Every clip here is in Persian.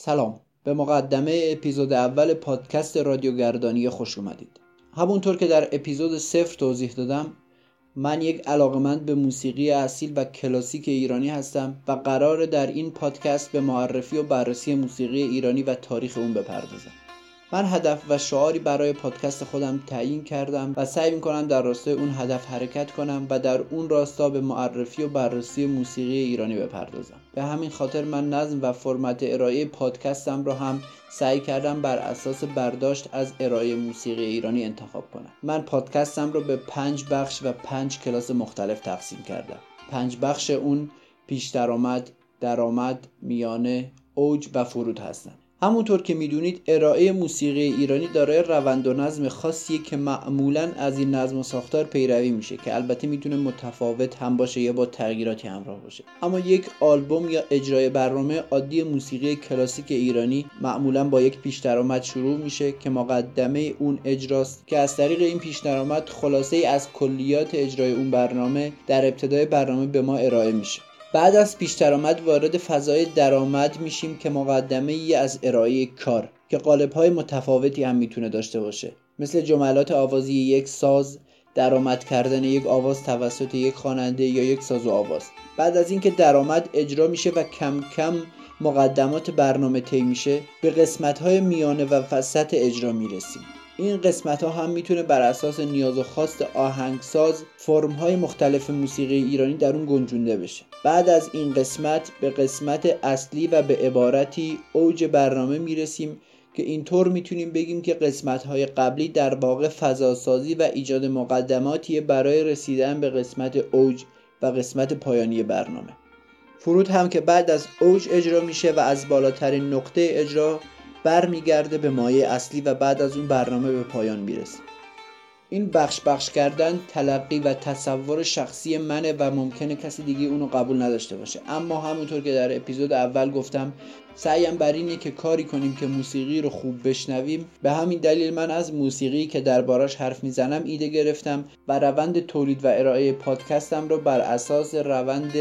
سلام. به مقدمه اپیزود اول پادکست رادیوگردانی خوش اومدید. همونطور که در اپیزود صفر توضیح دادم من یک علاقمند به موسیقی اصیل و کلاسیک ایرانی هستم و قرار در این پادکست به معرفی و بررسی موسیقی ایرانی و تاریخ اون بپردازم. من هدف و شعاری برای پادکست خودم تعیین کردم و سعی می‌کنم در راستای اون هدف حرکت کنم و در اون راستا به معرفی و بررسی موسیقی ایرانی بپردازم. به همین خاطر من نظم و فرمت ارائه پادکستم را هم سعی کردم بر اساس برداشت از ارائه موسیقی ایرانی انتخاب کنم. من پادکستم رو به پنج بخش و پنج کلاس مختلف تقسیم کردم. پنج بخش اون پیش درآمد درآمد میانه اوج و فرود هستند همونطور که می‌دونید ارائه موسیقی ایرانی دارای روند و نظم خاصیه که معمولا از این نظم و ساختار پیروی میشه که البته می‌تونه متفاوت هم باشه یا با تغییراتی همراه باشه. اما یک آلبوم یا اجرای برنامه عادی موسیقی کلاسیک ایرانی معمولا با یک پیش درآمد شروع میشه که مقدمه اون اجراست که از طریق این پیش درآمد خلاصه ای از کلیات اجرای اون برنامه در ابتدای برنامه به ما ارائه میشه. بعد از پیش درآمد وارد فضای درآمد میشیم که مقدمه ای از ارائه کار که قالب های متفاوتی هم می‌تونه داشته باشه. مثل جملات آوازی یک ساز درآمد کردن یک آواز توسط یک خواننده یا یک ساز و آواز. بعد از اینکه درآمد اجرا میشه و کم کم مقدمات برنامه طی میشه به قسمت های میانه و وسط اجرا می‌رسیم. این قسمت ها هم می‌تونه بر اساس نیاز و خواست آهنگساز فرم های مختلف موسیقی ایرانی در اون گنجونده بشه. بعد از این قسمت به قسمت اصلی و به عبارتی اوج برنامه می‌رسیم که اینطور می‌تونیم بگیم که قسمت های قبلی در واقع فضاسازی و ایجاد مقدماتی برای رسیدن به قسمت اوج و قسمت پایانی برنامه. فرود هم که بعد از اوج اجرا میشه و از بالاترین نقطه اجرا برمیگرده به مایه اصلی و بعد از اون برنامه به پایان می‌رسه. این بخش بخش کردن تلقی و تصور شخصی منه و ممکنه کسی دیگه اونو قبول نداشته باشه. اما همونطور که در اپیزود اول گفتم سعیم بر اینه که کاری کنیم که موسیقی رو خوب بشنویم. به همین دلیل من از موسیقی که دربارش حرف می‌زنم ایده گرفتم و روند تولید و ارائه پادکستم رو بر اساس روند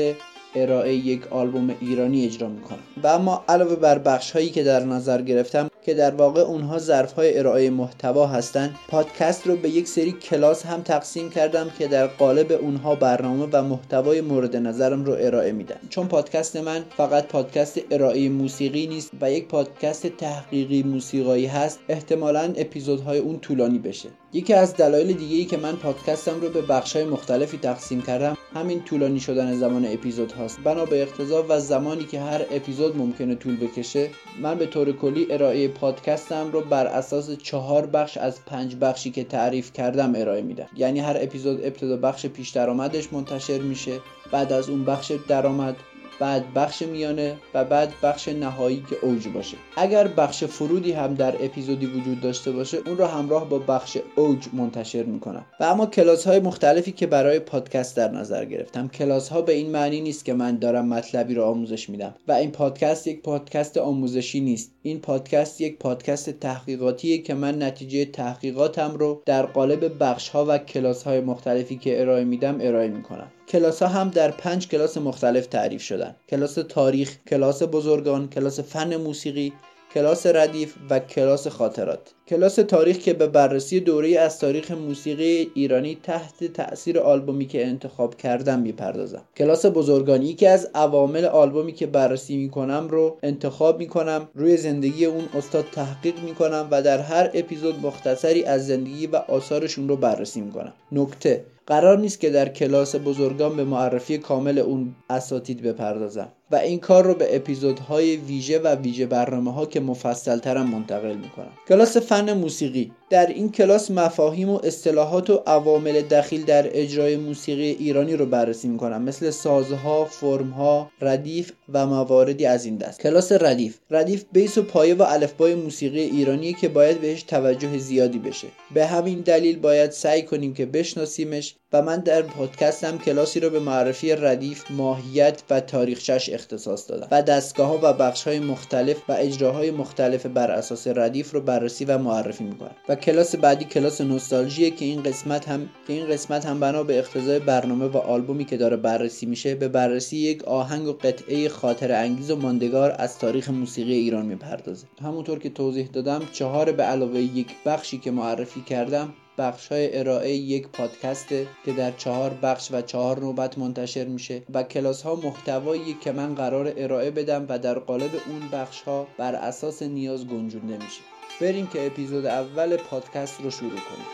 ارائه یک آلبوم ایرانی اجرا می‌کنم. و اما علاوه بر بخش هایی که در نظر گرفتم که در واقع اونها ظرف های ارائه محتوا هستند پادکست رو به یک سری کلاس هم تقسیم کردم که در قالب اونها برنامه و محتوای مورد نظرم رو ارائه میدن. چون پادکست من فقط پادکست ارائه موسیقی نیست و یک پادکست تحقیقی موسیقایی هست احتمالا اپیزودهای اون طولانی بشه. یکی از دلایل دیگه ای که من پادکستم رو به بخش های مختلفی تقسیم کردم همین طولانی شدن زمان اپیزود هاست. بنا به اقتضا و زمانی که هر اپیزود ممکنه طول بکشه من به طور کلی ارائه پادکستم رو بر اساس چهار بخش از پنج بخشی که تعریف کردم ارائه میدم. یعنی هر اپیزود ابتدا بخش پیش درآمدش منتشر میشه بعد از اون بخش درآمد. بعد بخش میانه و بعد بخش نهایی که اوج باشه. اگر بخش فرودی هم در اپیزودی وجود داشته باشه اون رو همراه با بخش اوج منتشر می‌کنم. و اما کلاس های مختلفی که برای پادکست در نظر گرفتم. کلاس ها به این معنی نیست که من دارم مطلبی رو آموزش میدم. و این پادکست یک پادکست آموزشی نیست. این پادکست یک پادکست تحقیقاتیه که من نتیجه تحقیقاتم رو در قالب بخش ها و کلاس های مختلفی که ارائه میدم ارائه می‌کنم. کلاس ها هم در پنج کلاس مختلف تعریف شدن. کلاس تاریخ کلاس بزرگان کلاس فن موسیقی کلاس ردیف و کلاس خاطرات. کلاس تاریخ که به بررسی دوره از تاریخ موسیقی ایرانی تحت تاثیر آلبومی که انتخاب کردم می‌پردازم. کلاس بزرگانی که از عوامل آلبومی که بررسی می‌کنم رو انتخاب می‌کنم روی زندگی اون استاد تحقیق می‌کنم و در هر اپیزود مختصری از زندگی و آثارشون رو بررسی می‌کنم. نکته قرار نیست که در کلاس بزرگان به معرفی کامل اون اساتید بپردازم. و این کار رو به اپیزودهای ویژه و ویژه برنامه ها که مفصل ترم منتقل می‌کنم. کلاس فن موسیقی. در این کلاس مفاهیم و اصطلاحات و عوامل دخیل در اجرای موسیقی ایرانی رو بررسی می‌کنم. مثل سازها، فرمها، ردیف و مواردی از این دست. کلاس ردیف. ردیف base و پایه و الفبای موسیقی ایرانی که باید بهش توجه زیادی بشه. به همین دلیل باید سعی کنیم که بشناسیمش و من در پادکستم کلاسی رو به معرفی ردیف ماهیت و تاریخچش اختصاص دادم و دستگاه ها و بخش های مختلف و اجراهای مختلف بر اساس ردیف رو بررسی و معرفی می‌کنم و کلاس بعدی کلاس نوستالژیه که این قسمت هم که این قسمت هم بنا به اقتضای برنامه و آلبومی که داره بررسی میشه به بررسی یک آهنگ و قطعه خاطر انگیز و ماندگار از تاریخ موسیقی ایران می‌پردازه. همونطور که توضیح دادم چهار به علاوه یک بخشی که معرفی کردم بخش های ارائه یک پادکسته که در چهار بخش و چهار نوبت منتشر میشه و کلاس ها محتوایی که من قرار ارائه بدم و در قالب اون بخش ها بر اساس نیاز گنجونده میشه. بریم که اپیزود اول پادکست رو شروع کنیم.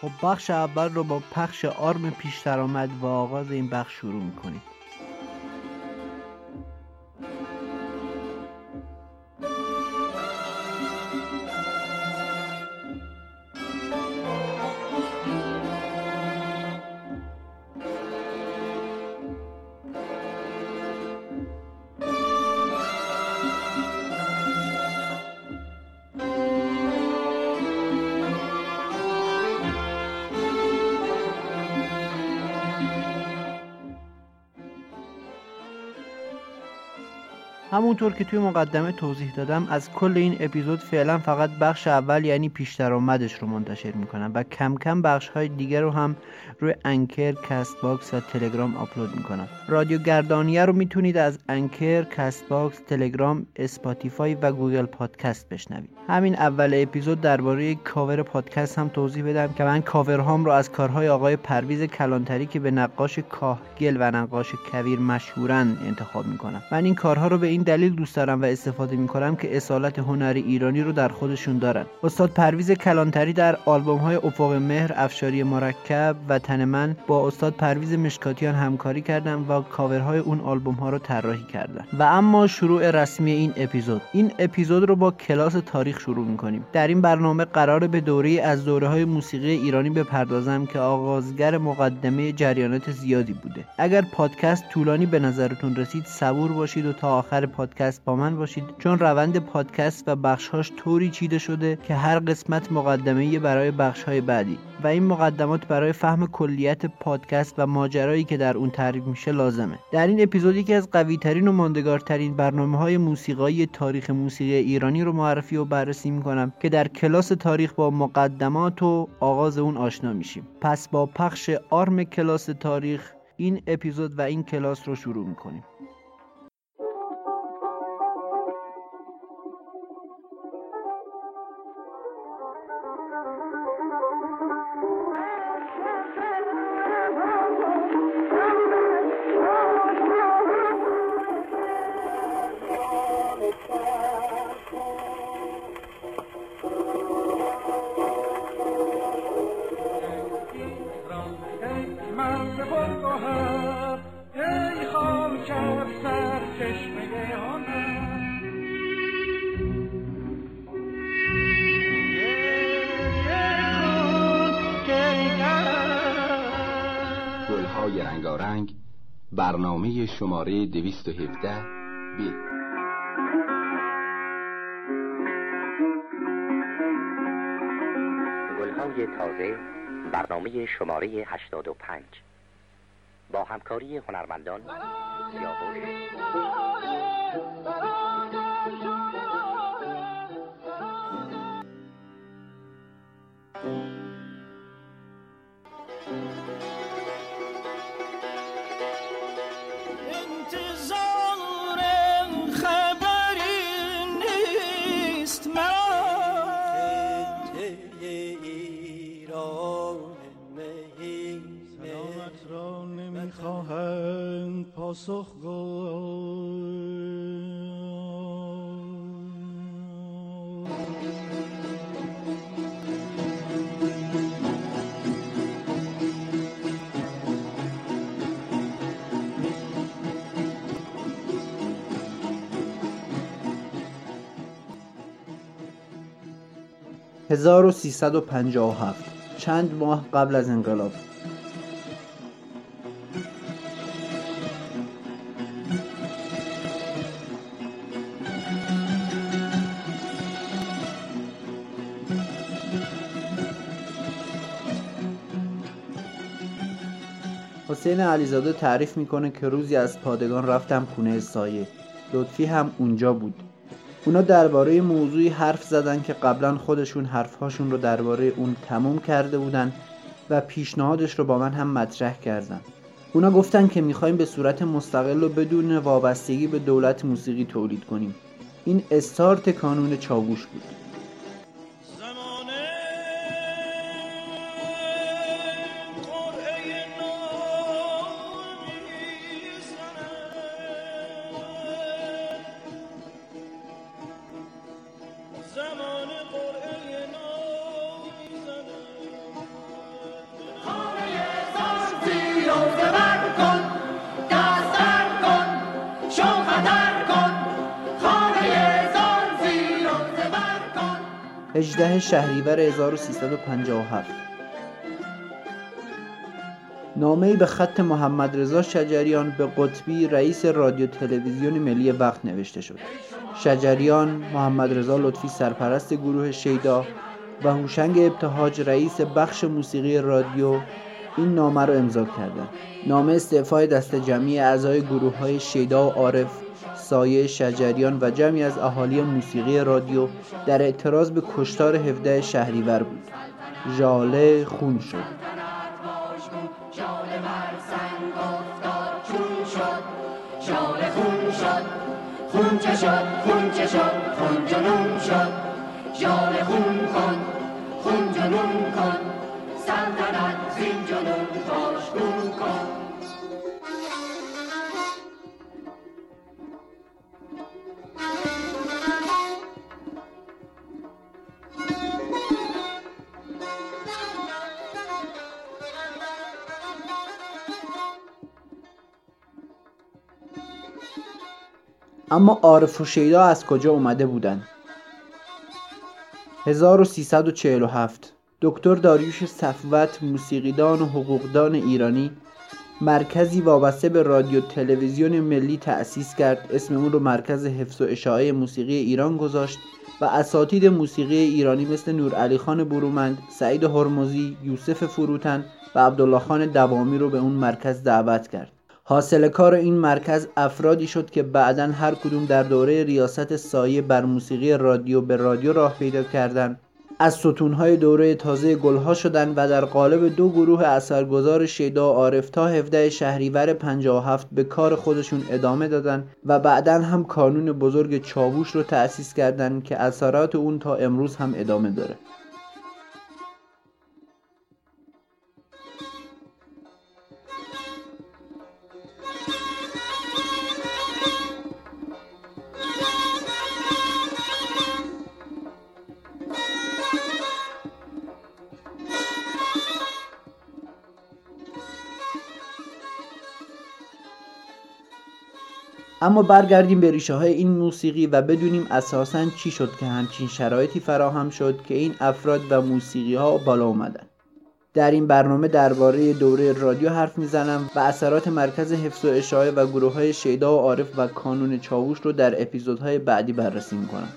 خب بخش اول رو با پخش آرم پیش آمد و آغاز این بخش شروع می‌کنیم. همونطور که توی مقدمه توضیح دادم از کل این اپیزود فعلا فقط بخش اول یعنی پیش درآمدش رو منتشر می‌کنم و کم کم بخش های دیگر رو هم روی Anchor، Castbox و تلگرام آپلود می‌کنم. رادیو گردانیه رو می‌تونید از Anchor، Castbox، تلگرام، Spotify و Google Podcast بشنوید. همین اول اپیزود درباره کاور پادکست هم توضیح بدم که من کاورهام رو از کارهای آقای پرویز کلانتری که به نقاش کاهگل و نقاش کویر مشهورن انتخاب می‌کنم. من این کارها رو به این دلیل دوست دارم و استفاده می‌کنم که اصالت هنری ایرانی رو در خودشون دارن. استاد پرویز کلانتری در آلبوم های افق مهر افشاری مرکب و تن من با استاد پرویز مشکاتیان همکاری کردم و کاورهای اون آلبوم ها رو طراحی کردن و اما شروع رسمی این اپیزود. این اپیزود رو با کلاس تاریخ شروع می‌کنیم. در این برنامه قرار به دوره از دوره های موسیقی ایرانی بپردازم که آغازگر مقدمه جریانات زیادی بوده. اگر پادکست طولانی به نظرتون رسید صبور باشید و تا آخر پادکست با من باشید. چون روند پادکست و بخشهاش طوری چیده شده که هر قسمت مقدمه برای بخشهای بعدی. و این مقدمات برای فهم کلیت پادکست و ماجرایی که در اون تعریف میشه لازمه. در این اپیزود یکی از قویترین و ماندگارترین برنامه های موسیقایی تاریخ موسیقی ایرانی رو معرفی و بررسی می‌کنم که در کلاس تاریخ با مقدمات و آغاز اون آشنا میشیم. پس با پخش آرم کلاس تاریخ این اپیزود و این کلاس رو شروع می‌کنیم. شماره 217 ب گلهای تازه برنامه شماره 85 با همکاری هنرمندان سیاوش 1357 چند ماه قبل از انقلاب. حسین علیزاده تعریف می‌کنه که روزی از پادگان رفتم خونه سایه. لطفی هم اونجا بود. اونا درباره موضوعی حرف زدن که قبلا خودشون حرفهاشون رو درباره اون تموم کرده بودن و پیشنهادش رو با من هم مطرح کردن. اونا گفتن که می‌خوایم به صورت مستقل و بدون وابستگی به دولت موسیقی تولید کنیم. این استارت کانون چاووش بود. شهریور 1357 نامه به خط محمد رضا شجریان به قطبی رئیس رادیو تلویزیون ملی وقت نوشته شد. شجریان محمد رضا لطفی سرپرست گروه شیدا و هوشنگ ابتهاج رئیس بخش موسیقی رادیو این نامه را امضا کردند نامه استعفای دست جمعی اعضای گروه های شیدا و عارف سایه شجریان و جمعی از اهالی موسیقی رادیو در اعتراض به کشتار 17 شهریور بود. ژاله خون شد. خون چه شد خون چه شد. خون جنون شد. ژاله خون کن. خون جنون کن. سلطنت زین جنون اما عارف و شیدا از کجا اومده بودن؟ 1347 دکتر داریوش صفوت موسیقیدان و حقوقدان ایرانی مرکزی وابسته به رادیو تلویزیون ملی تأسیس کرد. اسم اون رو مرکز حفظ و اشاعه موسیقی ایران گذاشت و اساتید موسیقی ایرانی مثل نورعلی خان برومند، سعید هرمزی، یوسف فروتن و عبدالله خان دوامی رو به اون مرکز دعوت کرد. حاصل کار این مرکز افرادی شد که بعدا هر کدوم در دوره ریاست سایه بر موسیقی رادیو به رادیو راه پیدا کردند. از ستونهای دوره تازه گلها شدند و در قالب دو گروه اثرگذار شیدا و عارف تا 17 شهریور 57 به کار خودشون ادامه دادن و بعدا هم کانون بزرگ چاووش رو تأسیس کردند که اثرات اون تا امروز هم ادامه داره. اما برگردیم به ریشه های این موسیقی و بدونیم اساسا چی شد که همچین شرایطی فراهم شد که این افراد و موسیقی ها بالا اومدن. در این برنامه درباره دوره رادیو حرف می‌زنم و اثرات مرکز حفظ و اشاعه و گروه های شیدا و عارف و کانون چاووش رو در اپیزودهای بعدی بررسی می‌کنم.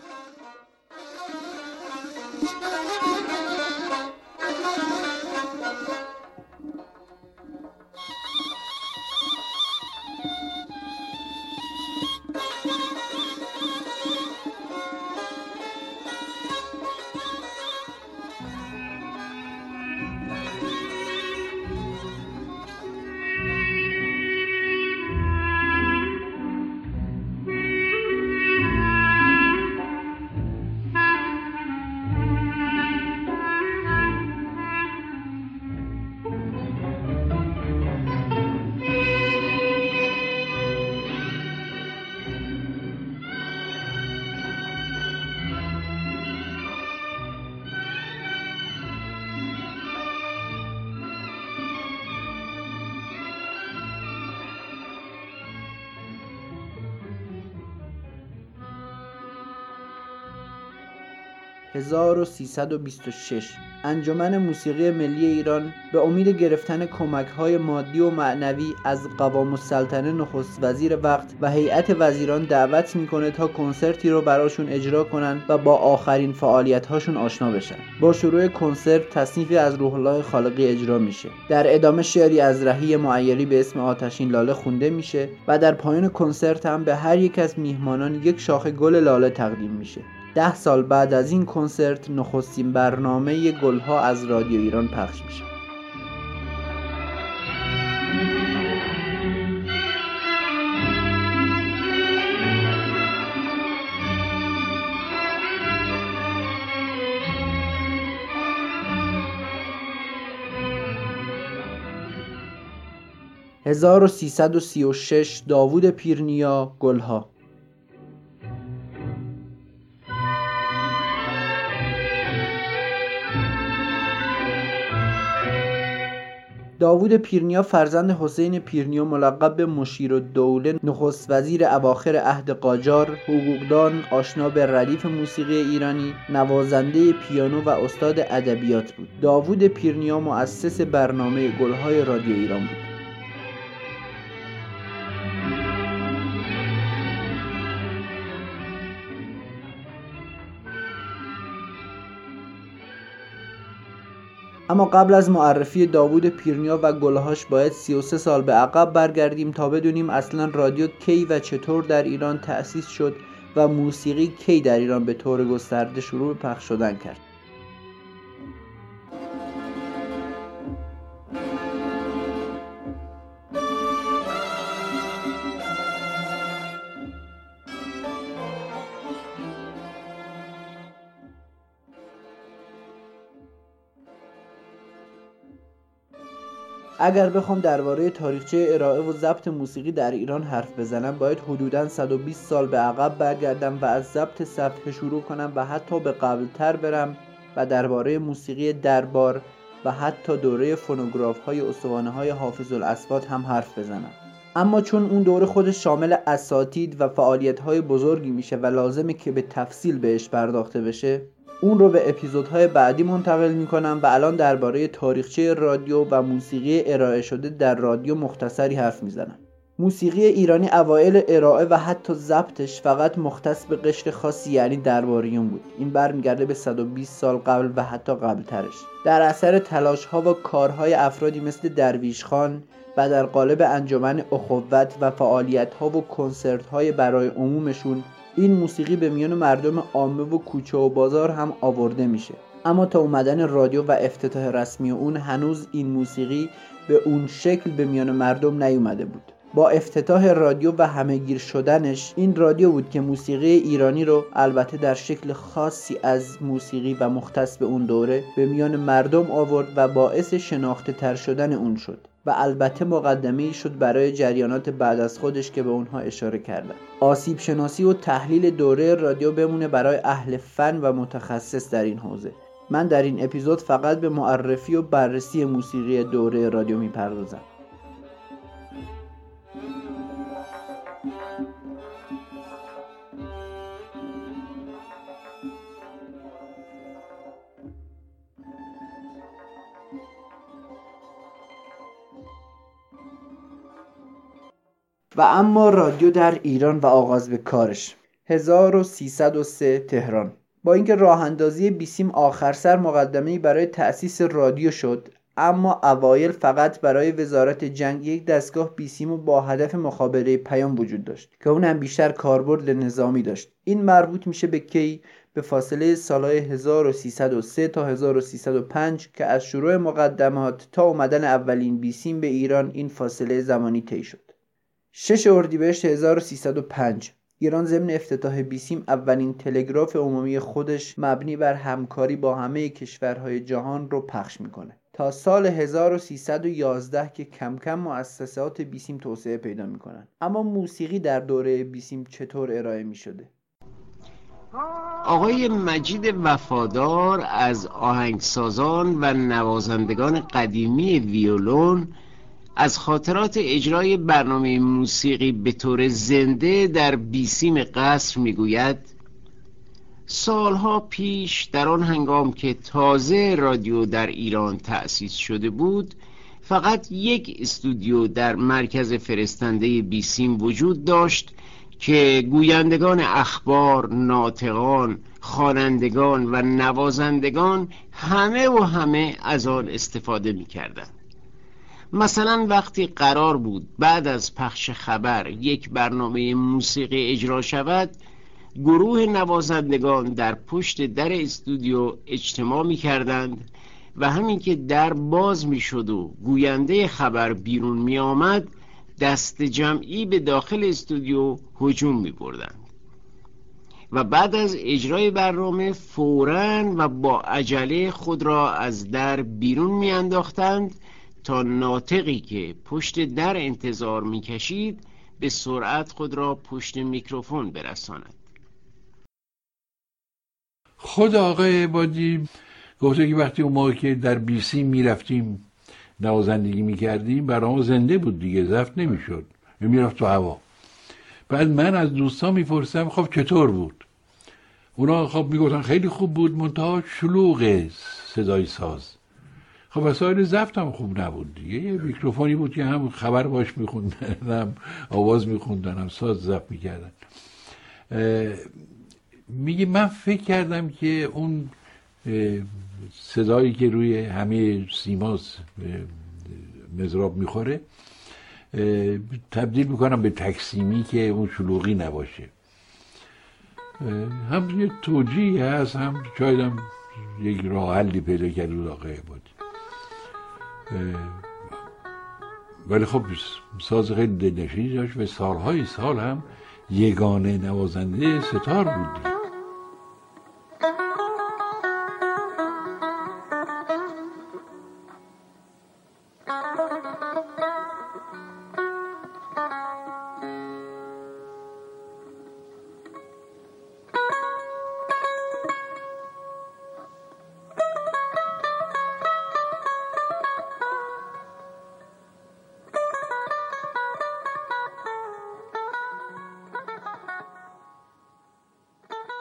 1326 انجمن موسیقی ملی ایران به امید گرفتن کمک های مادی و معنوی از قوام السلطنه نخست وزیر وقت و هیئت وزیران دعوت می‌کنه تا کنسرتی رو براشون اجرا کنن و با آخرین فعالیت هاشون آشنا بشن. با شروع کنسرت تصنیفی از روح الله خالقی اجرا میشه. در ادامه شعری از رهی معیری به اسم آتشین لاله خونده میشه و در پایان کنسرت هم به هر یک از میهمانان یک شاخه گل لاله تقدیم میشه. ده سال بعد از این کنسرت نخستین برنامه گلها از رادیو ایران پخش میشه (1336) داوود پیرنیا گلها. داوود پیرنیا فرزند حسین پیرنیا ملقب به مشیر الدوله نخست وزیر اواخر عهد قاجار حقوقدان آشنا به ردیف موسیقی ایرانی نوازنده پیانو و استاد ادبیات بود. داوود پیرنیا مؤسس برنامه گلهای رادیو ایران بود. اما قبل از معرفی داوود پیرنیا و گلهاش باید 33 سال به عقب برگردیم تا بدونیم اصلا رادیو کی و چطور در ایران تأسیس شد و موسیقی کی در ایران به طور گسترده شروع به پخش شدن کرد. اگر بخوام درباره تاریخچه ارائه و ضبط موسیقی در ایران حرف بزنم باید حدودا 120 سال به عقب برگردم و از ضبط صفحه شروع کنم و حتی به قبلتر برم و درباره موسیقی دربار و حتی دوره فونوگراف های استوانه های حافظ الاسفات هم حرف بزنم. اما چون اون دوره خودش شامل اساتید و فعالیت های بزرگی میشه و لازمه که به تفصیل بهش پرداخته بشه اون رو به اپیزودهای بعدی منتقل می‌کنم و الان درباره تاریخچه رادیو و موسیقی ارائه شده در رادیو مختصری حرف می‌زنم. موسیقی ایرانی اوایل ارائه و حتی ضبطش فقط مختص به قشر خاصی یعنی درباریون بود. این برمیگرده به 120 سال قبل و حتی قبلترش. در اثر تلاش ها و کارهای افرادی مثل درویش خان و در قالب انجمن اخوت و فعالیت ها و کنسرت های برای عمومشون این موسیقی به میان مردم عامه و کوچه و بازار هم آورده میشه. اما تا اومدن رادیو و افتتاح رسمی اون هنوز این موسیقی به اون شکل به میان مردم نیومده بود. با افتتاح رادیو و همهگیر شدنش این رادیو بود که موسیقی ایرانی رو البته در شکل خاصی از موسیقی و مختص به اون دوره به میان مردم آورد و باعث شناخته تر شدن اون شد. و البته مقدمه شد برای جریانات بعد از خودش که به اونها اشاره کردم آسیب شناسی و تحلیل دوره رادیو بمونه برای اهل فن و متخصص در این حوزه. من در این اپیزود فقط به معرفی و بررسی موسیقی دوره رادیو می‌پردازم. و اما رادیو در ایران و آغاز به کارش. 1303 تهران. با اینکه راه اندازی بیسیم آخر سر مقدمه برای تأسیس رادیو شد اما اوایل فقط برای وزارت جنگ یک دستگاه بیسیم و با هدف مخابره پیام وجود داشت که اون هم بیشتر کاربرد نظامی داشت. این مربوط میشه به کی؟ به فاصله سالهای 1303 تا 1305 که از شروع مقدمات تا اومدن اولین بیسیم به ایران این فاصله زمانی طی شد. 6 اردیبهشت 1305 ایران ضمن افتتاح بیسیم اولین تلگراف عمومی خودش مبنی بر همکاری با همه کشورهای جهان رو پخش می‌کنه. تا سال 1311 که کم کم مؤسسات بیسیم توسعه پیدا می‌کنن. اما موسیقی در دوره بیسیم چطور ارائه می‌شده؟ آقای مجید وفادار از آهنگسازان و نوازندگان قدیمی ویولون از خاطرات اجرای برنامه موسیقی به طور زنده در بیسیم قصر می‌گوید سالها پیش در آن هنگام که تازه رادیو در ایران تأسیس شده بود فقط یک استودیو در مرکز فرستنده بیسیم وجود داشت که گویندگان اخبار، ناطقان، خوانندگان و نوازندگان همه و همه از آن استفاده می کردن. مثلا وقتی قرار بود بعد از پخش خبر یک برنامه موسیقی اجرا شود گروه نوازندگان در پشت در استودیو اجتماع می کردند و همین که در باز می شد و گوینده خبر بیرون می آمد دست جمعی به داخل استودیو هجوم می بردند و بعد از اجرای برنامه فورا و با عجله خود را از در بیرون می انداختند تا ناطقی که پشت در انتظار می کشید به سرعت خود را پشت میکروفون برساند. خود آقای عبادی گفته که وقتی اون که در بیسی می‌رفتیم نوازندگی می‌کردیم برام زنده بود دیگه زفت نمی‌شد. می‌رفت تو هوا. بعد من از دوستان می‌پرسم خب چطور بود؟ اونا خب می‌گفتن خیلی خوب بود منتها شلوغ صدای ساز. خب وسایل زفت هم خوب نبود دیگه. یه میکروفونی بود که هم خبر باش میخوندن هم آواز میخوندن هم ساز زفت می‌کردن. میگه من فکر کردم که اون صدایی که روی همه سیماس مزراب می‌خوره تبدیل می‌کنم به تکسیمی که اون شلوغی نباشه. هم یه توجیه هست هم شاید هم یک راه حلی پیدا کرده بود ولی خب ساز خیلی دلنشینی داشت و سالهای سال هم یگانه نوازنده ستار بود.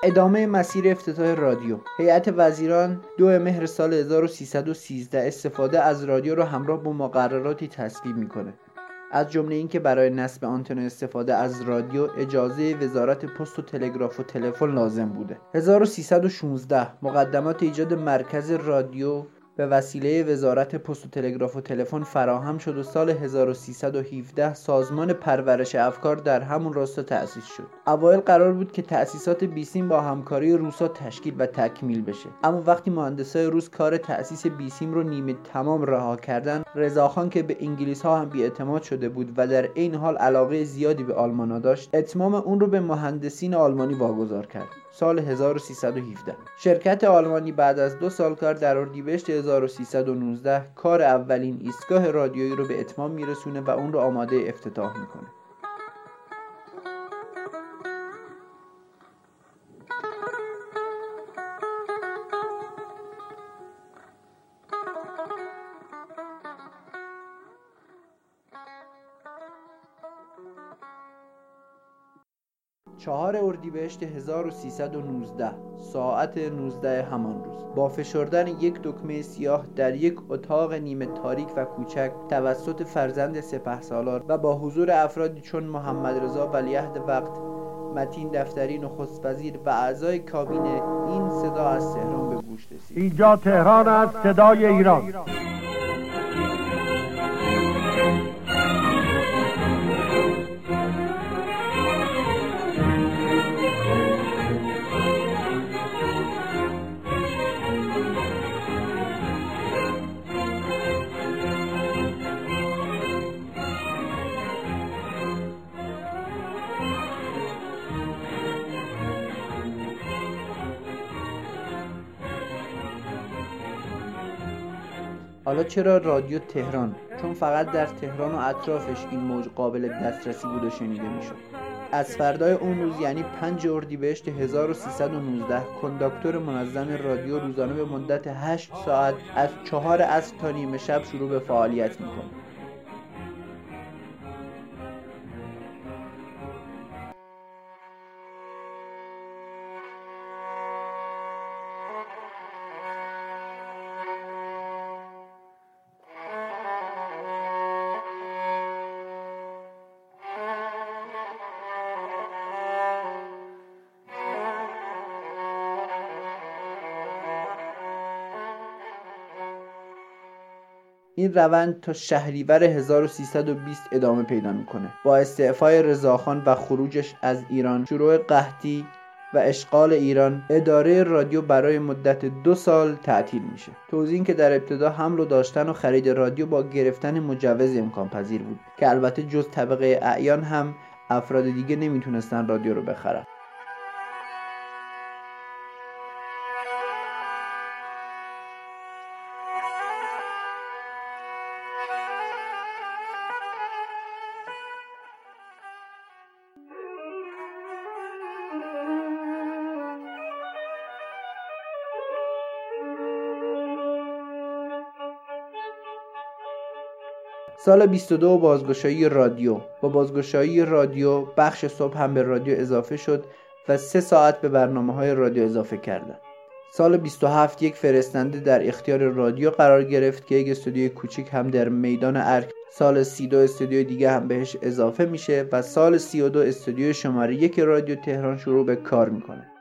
ادامه مسیر افتتاح رادیو. هیئت وزیران دو مهر سال 1313 استفاده از رادیو را همراه با مقرراتی تصویب می‌کنه. از جمله اینکه برای نصب آنتن استفاده از رادیو اجازه وزارت پست و تلگراف و تلفن لازم بوده. 1316 مقدمات ایجاد مرکز رادیو به وسیله وزارت پست و تلگراف و تلفن فراهم شد و سال 1317 سازمان پرورش افکار در همون راستا تأسیس شد. اوایل قرار بود که تأسیسات بیسیم با همکاری روسا تشکیل و تکمیل بشه. اما وقتی مهندسای روس کار تأسیس بیسیم رو نیمه تمام رها کردن، رضاخان که به انگلیس ها هم بیاعتماد شده بود و در این حال علاقه زیادی به آلمانا داشت، اتمام اون رو به مهندسین آلمانی واگذار کرد. سال 1317 شرکت آلمانی بعد از دو سال کار در اردیبهشت 1319 کار اولین ایستگاه رادیویی رو به اتمام میرسونه و اون رو آماده افتتاح می‌کنه. چهار اردیبهشت 1319 ساعت 19 همان روز. با فشردن یک دکمه سیاه در یک اتاق نیمه تاریک و کوچک توسط فرزند سپه سالار و با حضور افرادی چون محمد رضا ولیعهد وقت متین دفتری نخست وزیر و اعضای کابینه این صدا از تهران به گوش رسید. اینجا تهران است صدای ایران. حالا چرا رادیو تهران؟ چون فقط در تهران و اطرافش این موج قابل دسترسی بود و شنیده می‌شد. از فردای اون روز یعنی 5 اردیبهشت 1319 کنداکتور منظم رادیو روزانه به مدت 8 ساعت از چهار عصر تا نیمه شب شروع به فعالیت می‌کنه. این روند تا شهریور 1320 ادامه پیدا می‌کنه. با استعفای رضاخان و خروجش از ایران شروع قحطی و اشغال ایران اداره رادیو برای مدت دو سال تعطیل میشه. توضیح که در ابتدا حمل و داشتن و خرید رادیو با گرفتن مجوز امکان پذیر بود که البته جز طبقه اعیان هم افراد دیگه نمی‌تونستن رادیو رو بخرن. سال 22 بازگشایی رادیو. با بازگشایی رادیو بخش صبح هم به رادیو اضافه شد و سه ساعت به برنامه های رادیو اضافه کردن. سال 27 یک فرستنده در اختیار رادیو قرار گرفت که یک استودیوی کوچیک هم در میدان ارک سال 32 استودیو دیگه هم بهش اضافه میشه و سال 32 استودیو شماره یک رادیو تهران شروع به کار می‌کنه.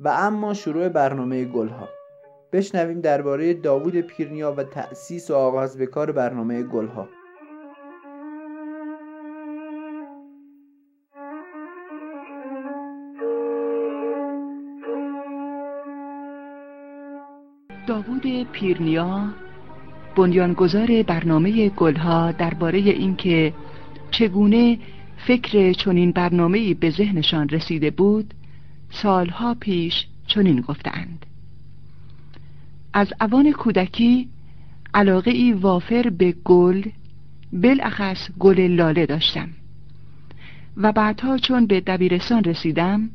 و اما شروع برنامه گلها. بشنویم درباره داوود پیرنیا و تأسیس و آغاز به کار برنامه گلها. داوود پیرنیا بنیانگذار برنامه گلها درباره اینکه چگونه فکر چنین برنامه‌ای به ذهنشان رسیده بود سالها پیش چنین گفتند از اوان کودکی علاقه ای وافر به گل بالاخص گل لاله داشتم و بعدها چون به دبیرستان رسیدم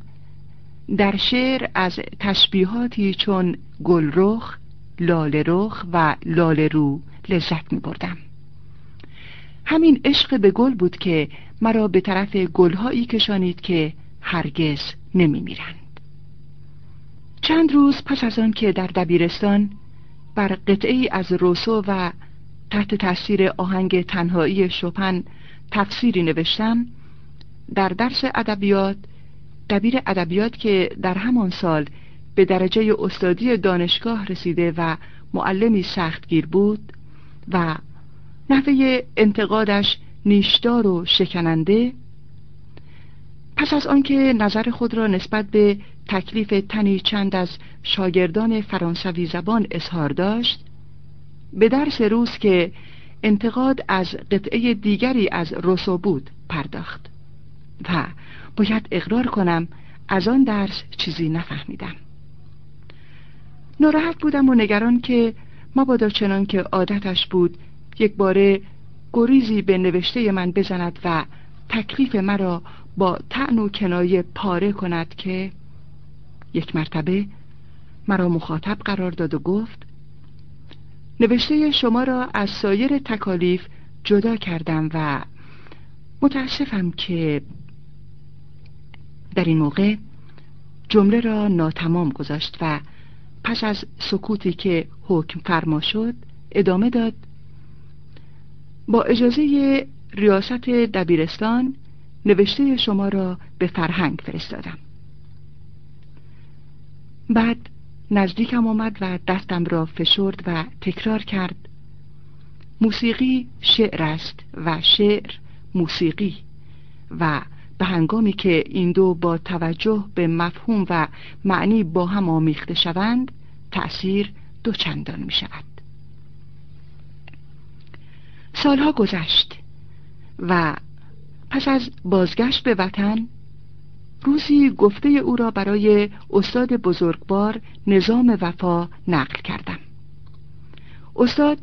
در شعر از تشبیهاتی چون گل رخ، لاله رخ و لاله رو لذت می بردم. همین عشق به گل بود که مرا به طرف گلهایی کشانید که هرگز نمی میرند. چند روز پس از آن که در دبیرستان بر قطعی از روسو و تحت تاثیر آهنگ تنهایی شوپن تفسیری نوشتم در درس ادبیات دبیر ادبیات که در همان سال به درجه استادی دانشگاه رسیده و معلمی سختگیر بود و نحوه انتقادش نیشدار و شکننده پس از آنکه نظر خود را نسبت به تکلیف تنی چند از شاگردان فرانسوی زبان اظهار داشت به درس روز که انتقاد از قطعه دیگری از روسو بود پرداخت و باید اقرار کنم از آن درس چیزی نفهمیدم. ناراحت بودم و نگران که مبادا چنان که عادتش بود یک باره گریزی به نوشته من بزند و تکلیف مرا با تعن و کنایه پاره کند که یک مرتبه مرا مخاطب قرار داد و گفت نوشته شما را از سایر تکالیف جدا کردم و متاسفم که در این موقع جمله را ناتمام گذاشت و پس از سکوتی که حکم فرما شد ادامه داد با اجازه ریاست دبیرستان نوشته شما را به فرهنگ فرستادم. بعد نزدیکم آمد و دستم را فشرد و تکرار کرد. موسیقی شعر است و شعر موسیقی و به هنگامی که این دو با توجه به مفهوم و معنی با هم آمیخته شوند تأثیر دو چندان می شود. سالها گذشت و پس از بازگشت به وطن روزی گفته او را برای استاد بزرگوار نظام وفا نقل کردم. استاد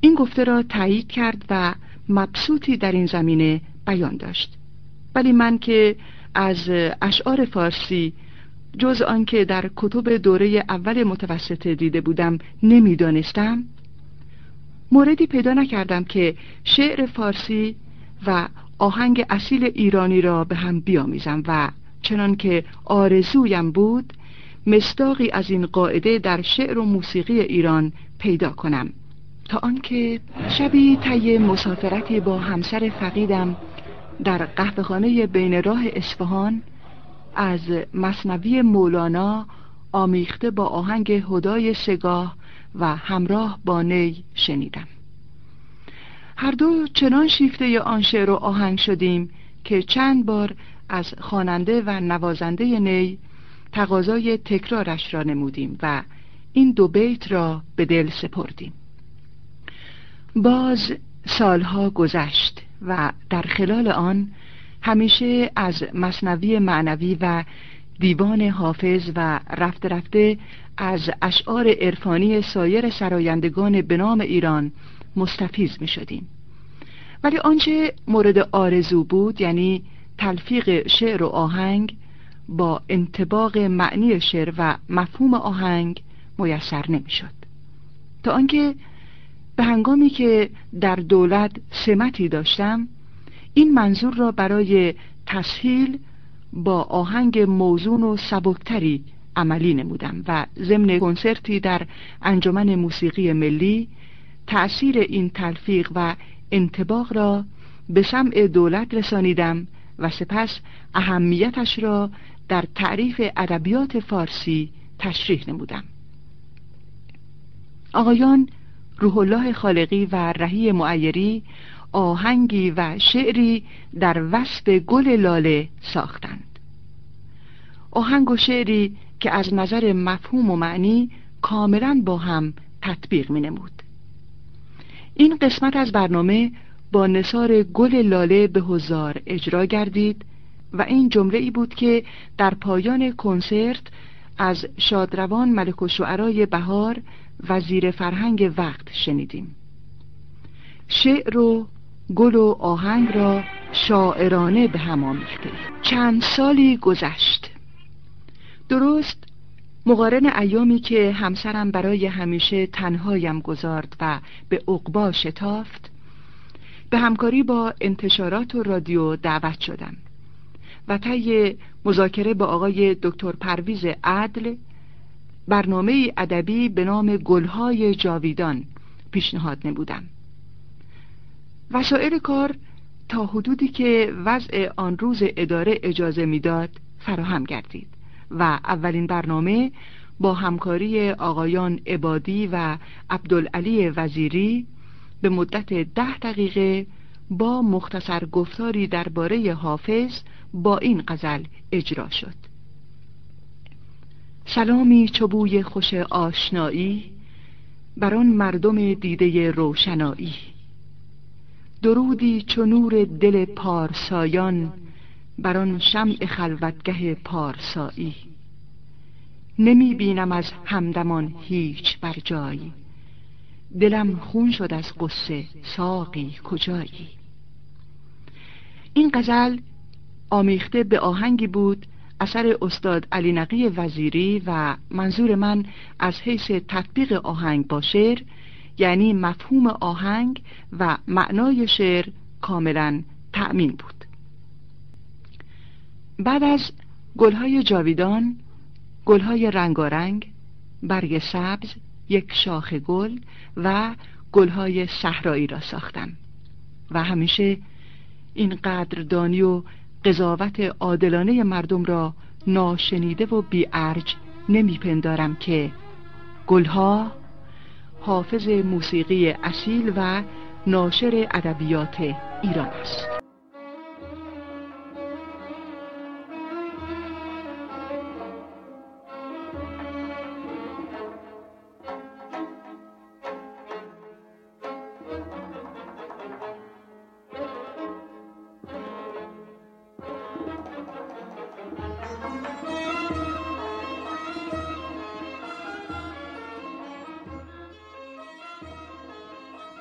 این گفته را تایید کرد و مبسوطی در این زمینه بیان داشت. ولی من که از اشعار فارسی جز آنکه در کتب دوره اول متوسطه دیده بودم نمی‌دانستم موردی پیدا نکردم که شعر فارسی و آهنگ اصیل ایرانی را به هم بیامیزم و چنان که آرزویم بود مستاقی از این قاعده در شعر و موسیقی ایران پیدا کنم. تا آنکه شبی طی مسافرتی با همسر فقیدم در قهوهخانه بین راه اصفهان از مصنوی مولانا آمیخته با آهنگ هدای سگاه و همراه با نی شنیدم. هر دو چنان شیفته آن شعر و آهنگ شدیم که چند بار از خواننده و نوازنده نی تقاضای تکرارش را نمودیم و این دو بیت را به دل سپردیم. باز سالها گذشت و در خلال آن همیشه از مصنوی معنوی و دیوان حافظ و رفته رفته از اشعار عرفانی سایر سرایندگان به نام ایران مستفیز می شدیم. ولی آنچه مورد آرزو بود یعنی تلفیق شعر و آهنگ با انتباق معنی شعر و مفهوم آهنگ میسر نمی‌شد تا آنکه به هنگامی که در دولت سمتی داشتم این منظور را برای تسهیل با آهنگ موزون و سبکتری عملی نمودم و ضمن کنسرتی در انجمن موسیقی ملی تأثیر این تلفیق و انتباق را به سمع دولت رسانیدم و سپس اهمیتش را در تعریف ادبیات فارسی تشریح نمودم آقایان روح الله خالقی و رهی معیری آهنگی و شعری در وصف گل لاله ساختند آهنگ و شعری که از نظر مفهوم و معنی کاملا با هم تطبیق می نمود. این قسمت از برنامه با نصار گل لاله به هزار اجرا گردید و این جمله ای بود که در پایان کنسرت از شادروان ملک و شعرای بهار وزیر فرهنگ وقت شنیدیم. شعر و گل و آهنگ را شاعرانه به هم آمیخته. چند سالی گذشت. درست مقارن ایامی که همسرم برای همیشه تنهایم گذارد و به عقبا شتافت به همکاری با انتشارات و رادیو دعوت شدم و طی مذاکره با آقای دکتر پرویز عدل برنامه ادبی به نام گلهای جاویدان پیشنهاد نمودم. وسایل کار تا حدودی که وضع آن روز اداره اجازه می‌داد فراهم گردید. و اولین برنامه با همکاری آقایان عبادی و عبدالعلی وزیری به مدت ده دقیقه با مختصر گفتاری درباره حافظ با این غزل اجرا شد. سلامی چوبوی خوش آشنایی بر آن مردم دیده روشنایی. درودی چو نور دل پارسایان بر آن شمع خلوتگه پارسایی. نمی بینم از همدمان هیچ بر جایی. دلم خون شد از قصه ساقی کجایی. این غزل آمیخته به آهنگی بود اثر استاد علی نقی وزیری و منظور من از حیث تطبیق آهنگ با شعر یعنی مفهوم آهنگ و معنای شعر کاملا تأمین بود. بعد از گلهای جاویدان گلهای رنگارنگ برگ سبز یک شاخ گل و گلهای صحرایی را ساختم و همیشه این قدردانی و قضاوت عادلانه مردم را ناشنیده و بیارج نمیپندارم که گلها حافظ موسیقی اصیل و ناشر ادبیات ایران است.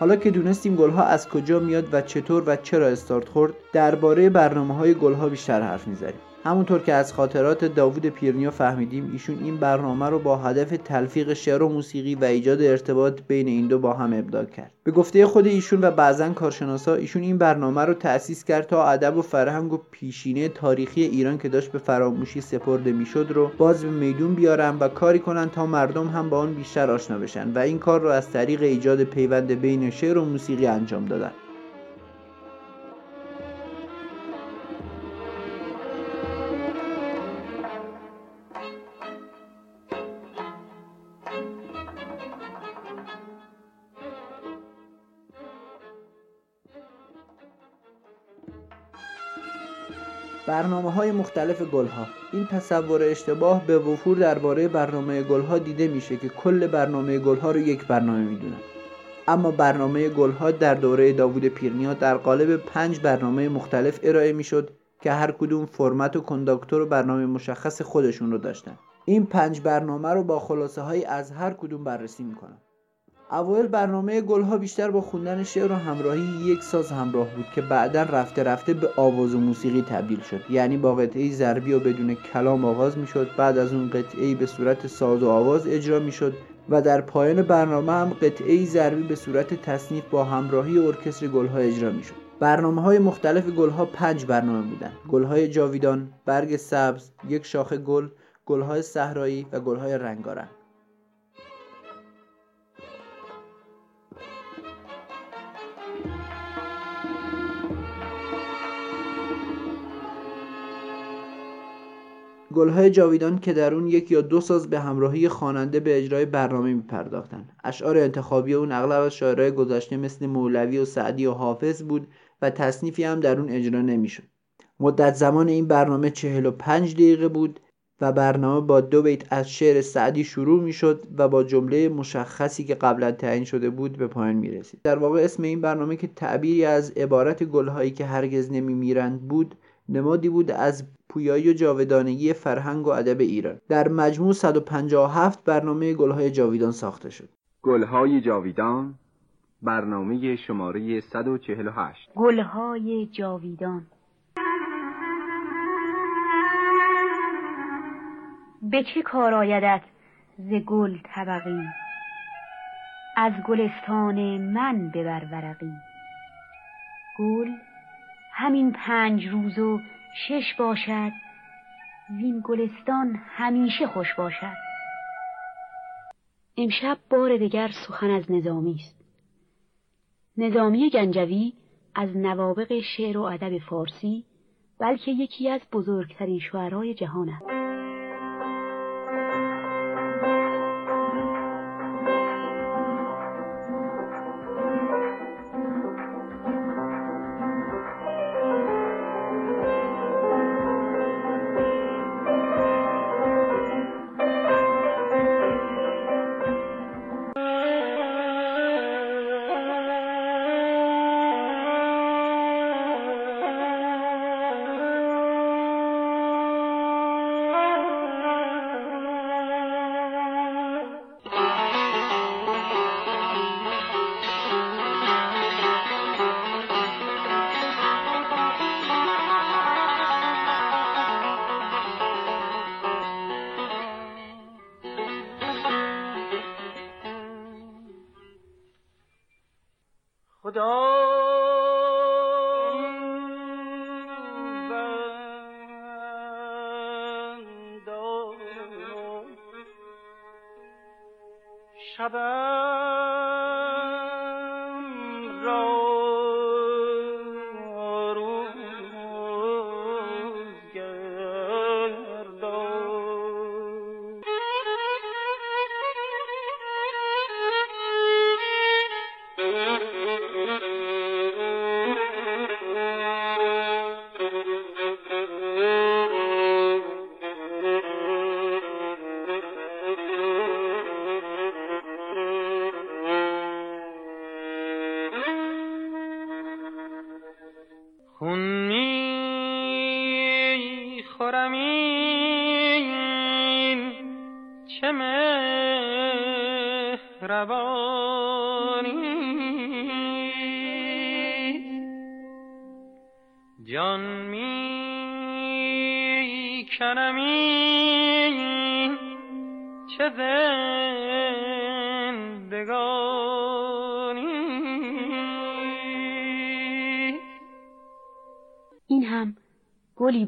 حالا که دونستیم گلها از کجا میاد و چطور و چرا استارت خورد درباره برنامه های گلها بیشتر حرف می‌زنیم. همونطور که از خاطرات داوود پیرنیا فهمیدیم ایشون این برنامه رو با هدف تلفیق شعر و موسیقی و ایجاد ارتباط بین این دو با هم ابدا کرد. به گفته خود ایشون و بعضا کارشناسا ایشون این برنامه رو تأسیس کرد تا ادب و فرهنگ و پیشینه تاریخی ایران که داشت به فراموشی سپرده می‌شد رو باز به میدون بیارن و کاری کنن تا مردم هم با آن بیشتر آشنا بشن و این کار رو از طریق ایجاد پیوند بین شعر و موسیقی انجام دادن. برنامه های مختلف گلها. این تصور اشتباه به وفور درباره برنامه گلها دیده میشه که کل برنامه گلها رو یک برنامه می‌دونن. اما برنامه گلها در دوره داوود پیرنیا در قالب پنج برنامه مختلف ارائه می‌شد که هر کدوم فرمت و کنداکتور و برنامه مشخص خودشون رو داشتن. این پنج برنامه رو با خلاصه های از هر کدوم بررسی می‌کنم. اوایل برنامه گلها بیشتر با خوندن شعر و همراهی یک ساز همراه بود که بعدا رفته رفته به آواز و موسیقی تبدیل شد. یعنی با قطعه ضربی و بدون کلام آغاز می‌شد. بعد از اون قطعه به صورت ساز و آواز اجرا می‌شد و در پایان برنامه هم قطعه ضربی به صورت تصنیف با همراهی ارکستر گلها اجرا می‌شد. برنامه های مختلف گلها پنج برنامه بودند. گلهای جاویدان برگ سبز یک شاخه گل گلهای صحرایی و گلهای رنگارنگ. گلهای جاویدان که در اون یک یا دو ساز به همراهی خواننده به اجرای برنامه میپرداختند اشعار انتخابی اون اغلب از شاعرای گذشته مثل مولوی و سعدی و حافظ بود و تصنیفی هم در اون اجرا نمی‌شد مدت زمان این برنامه 45 دقیقه بود و برنامه با دو بیت از شعر سعدی شروع می‌شد و با جمله مشخصی که قبلا تعیین شده بود به پایان می رسید. در واقع اسم این برنامه که تعبیری از عبارت گلهایی که هرگز نمیمیرند بود نمادی بود از پویایی و جاودانگی فرهنگ و ادب ایران. در مجموع 157 برنامه گلهای جاویدان ساخته شد. گلهای جاویدان برنامه شماره 148 گلهای جاویدان. به چه کار آیدت ز گل طبقی؟ از گلستان من ببر ورقی. گل همین پنج روز و شش باشد وین گلستان همیشه خوش باشد. امشب بار دیگر سخن از نظامی است. نظامی گنجوی از نوابق شعر و ادب فارسی بلکه یکی از بزرگترین شعرای جهان است.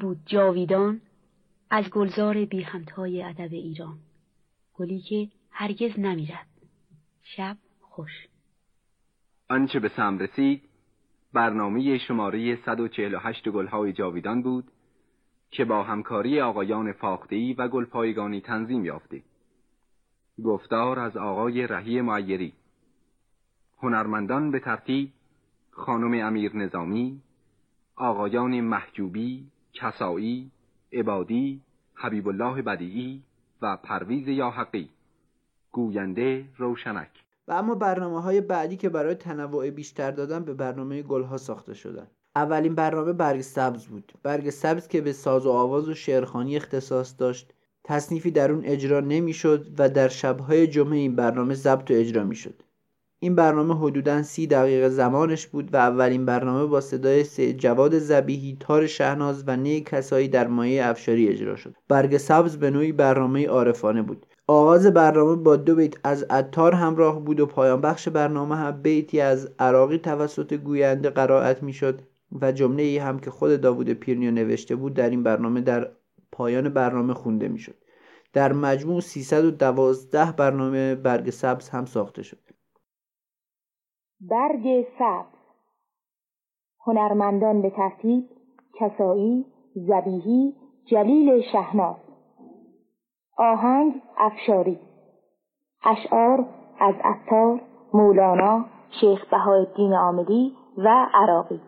بود جاویدان از گلزار بی همتای ادب ایران گلی که هرگز نمیرد شب خوش. آنچه به سم رسید برنامه شماره 148 گلهای جاویدان بود که با همکاری آقایان فاختهی و گلپایگانی تنظیم یافته. گفتار از آقای رهی معیری. هنرمندان به ترتیب خانم امیر نظامی آقایان محجوبی، کسایی عبادی حبیب الله بدیعی و پرویز یا حقی. گوینده روشنک. و اما برنامه های بعدی که برای تنوع بیشتر دادن به برنامه گلها ساخته شدن. اولین برنامه برگ سبز بود. برگ سبز که به ساز و آواز و شعرخانی اختصاص داشت. تصنیفی در اون اجرا نمی‌شد و در شبهای جمعه این برنامه ضبط و اجرا می‌شد. این برنامه حدودا سی دقیقه زمانش بود و اولین برنامه با صدای جواد زبیهی تار شهناز و نی کسایی در مایه افشاری اجرا شد. برگ سبز به نوعی برنامه عارفانه بود. آغاز برنامه با دو بیت از عطار همراه بود و پایان بخش برنامه هم بیتی از عراقی توسط گوینده قرائت می‌شد و جمله ای هم که خود داوود پیرنیو نوشته بود در این برنامه در پایان برنامه خونده می‌شد. در مجموع 312 برنامه برگ سبز هم ساخته شد. برگ سبز. هنرمندان به ترتیب کسایی زبیهی جلیل شهناز. آهنگ افشاری. اشعار از عطار مولانا شیخ بهاءالدین آمدی و عراقی.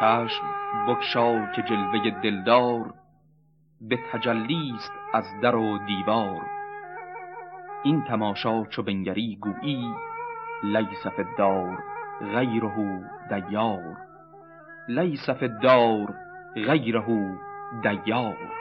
چشم بکشا که جلوه دلدار به تجلیست از در و دیوار. این تماشا چو بنگری گویی لیس الدار غیره دیار. لیس الدار غیره دیار.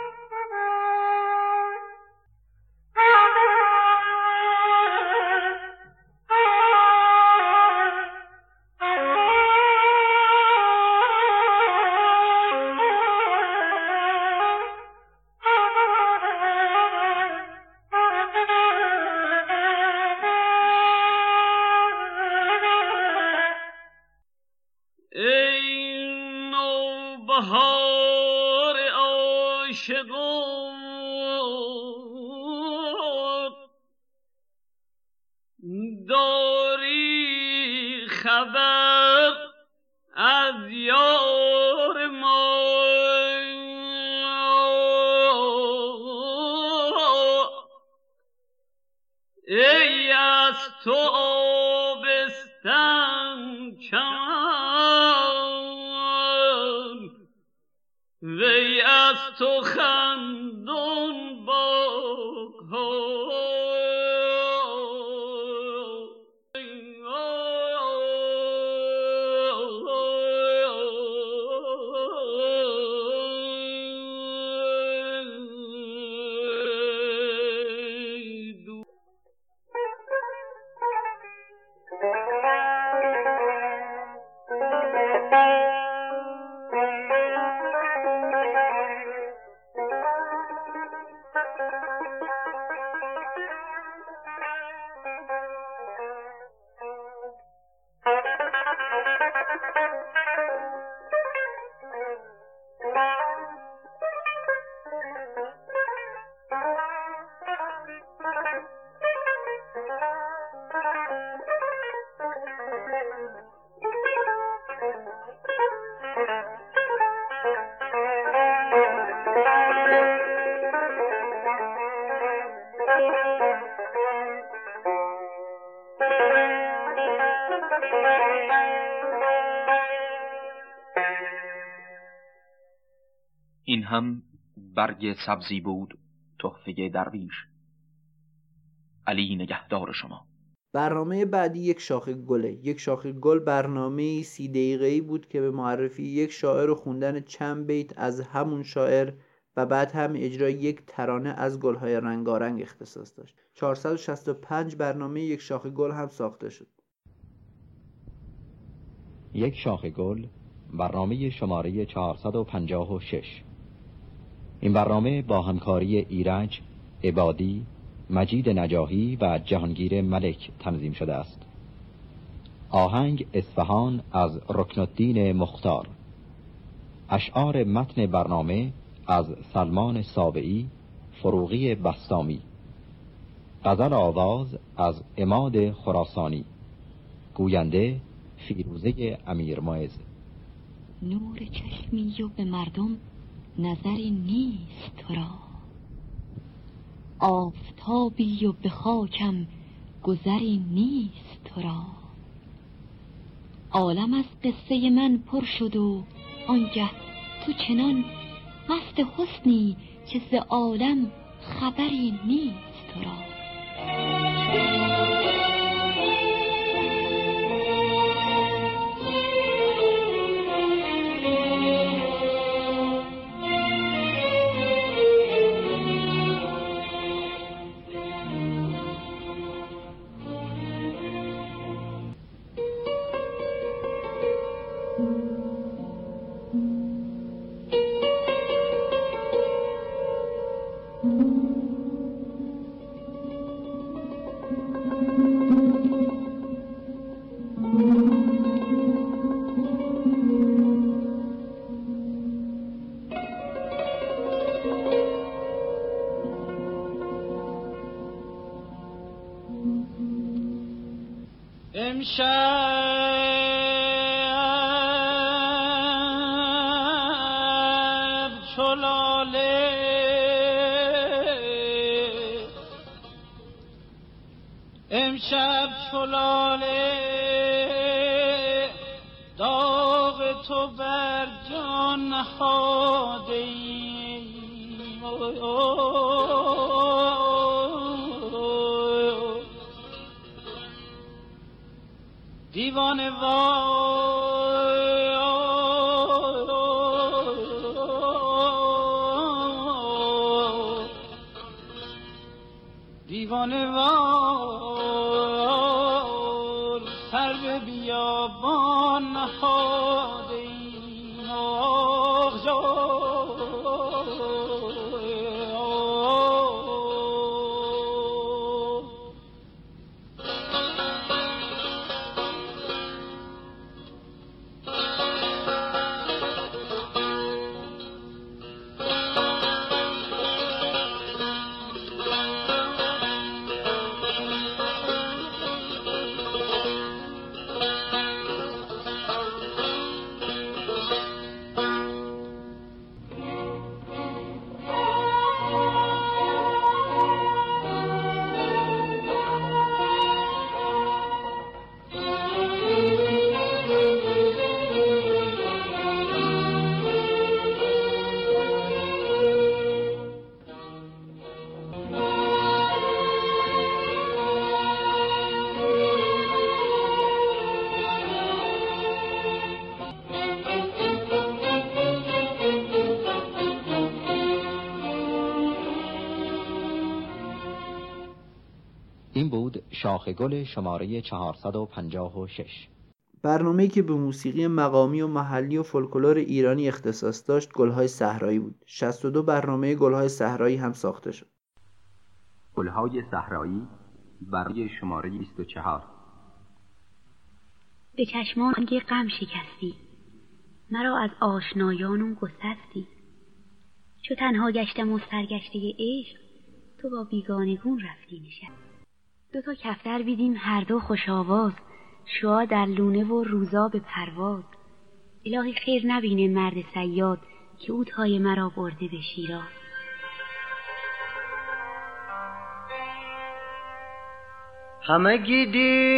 این هم برگ سبزی بود تحفه درویش. علی نگهدار شما. برنامه بعدی یک شاخه گله. یک شاخه گل برنامه سی دقیقه‌ای بود که به معرفی یک شاعر و خوندن چند بیت از همون شاعر و بعد هم اجرای یک ترانه از گلهای رنگارنگ اختصاص داشت. 465 برنامه یک شاخه گل هم ساخته شد. یک شاخه گل برنامه شماره 456 این برنامه با همکاری ایرج، عبادی، مجید نجاهی و جهانگیر ملک تنظیم شده است. آهنگ اصفهان از رکن مختار. اشعار متن برنامه از سلمان سابعی فروغی بستامی. غزل آواز از اماد خراسانی. گوینده فیروزه امیر مایز نور چشمی و به مردم نظری نیست تو را. آفتابی و به خاکم گذری نیست تو را عالم از قصه من پر شد و آنگه تو چنان مست حسنی که ز عالم خبری نیست تو را امشب چلاله امشب چلاله Ivan Evo. شاخ گل شماره 456 برنامه‌ای که به موسیقی مقامی و محلی و فولکلور ایرانی اختصاص داشت گلهای صحرایی بود. 62 برنامه گلهای صحرایی هم ساخته شد. گلهای صحرایی برای شماره 24 به چشمان رنگ غم شکستی. مرا از آشنایانم گسستی. چو تنها گشتم و سرگشته عشق تو با بیگانگون رفتی نشست دو تا کفتر بیدیم هر دو خوش آواز. شعا در لونه و روزا به پرواز الهی خیر نبینه مرد سیاد که او تای مرا برده به شیراز. همه گیدی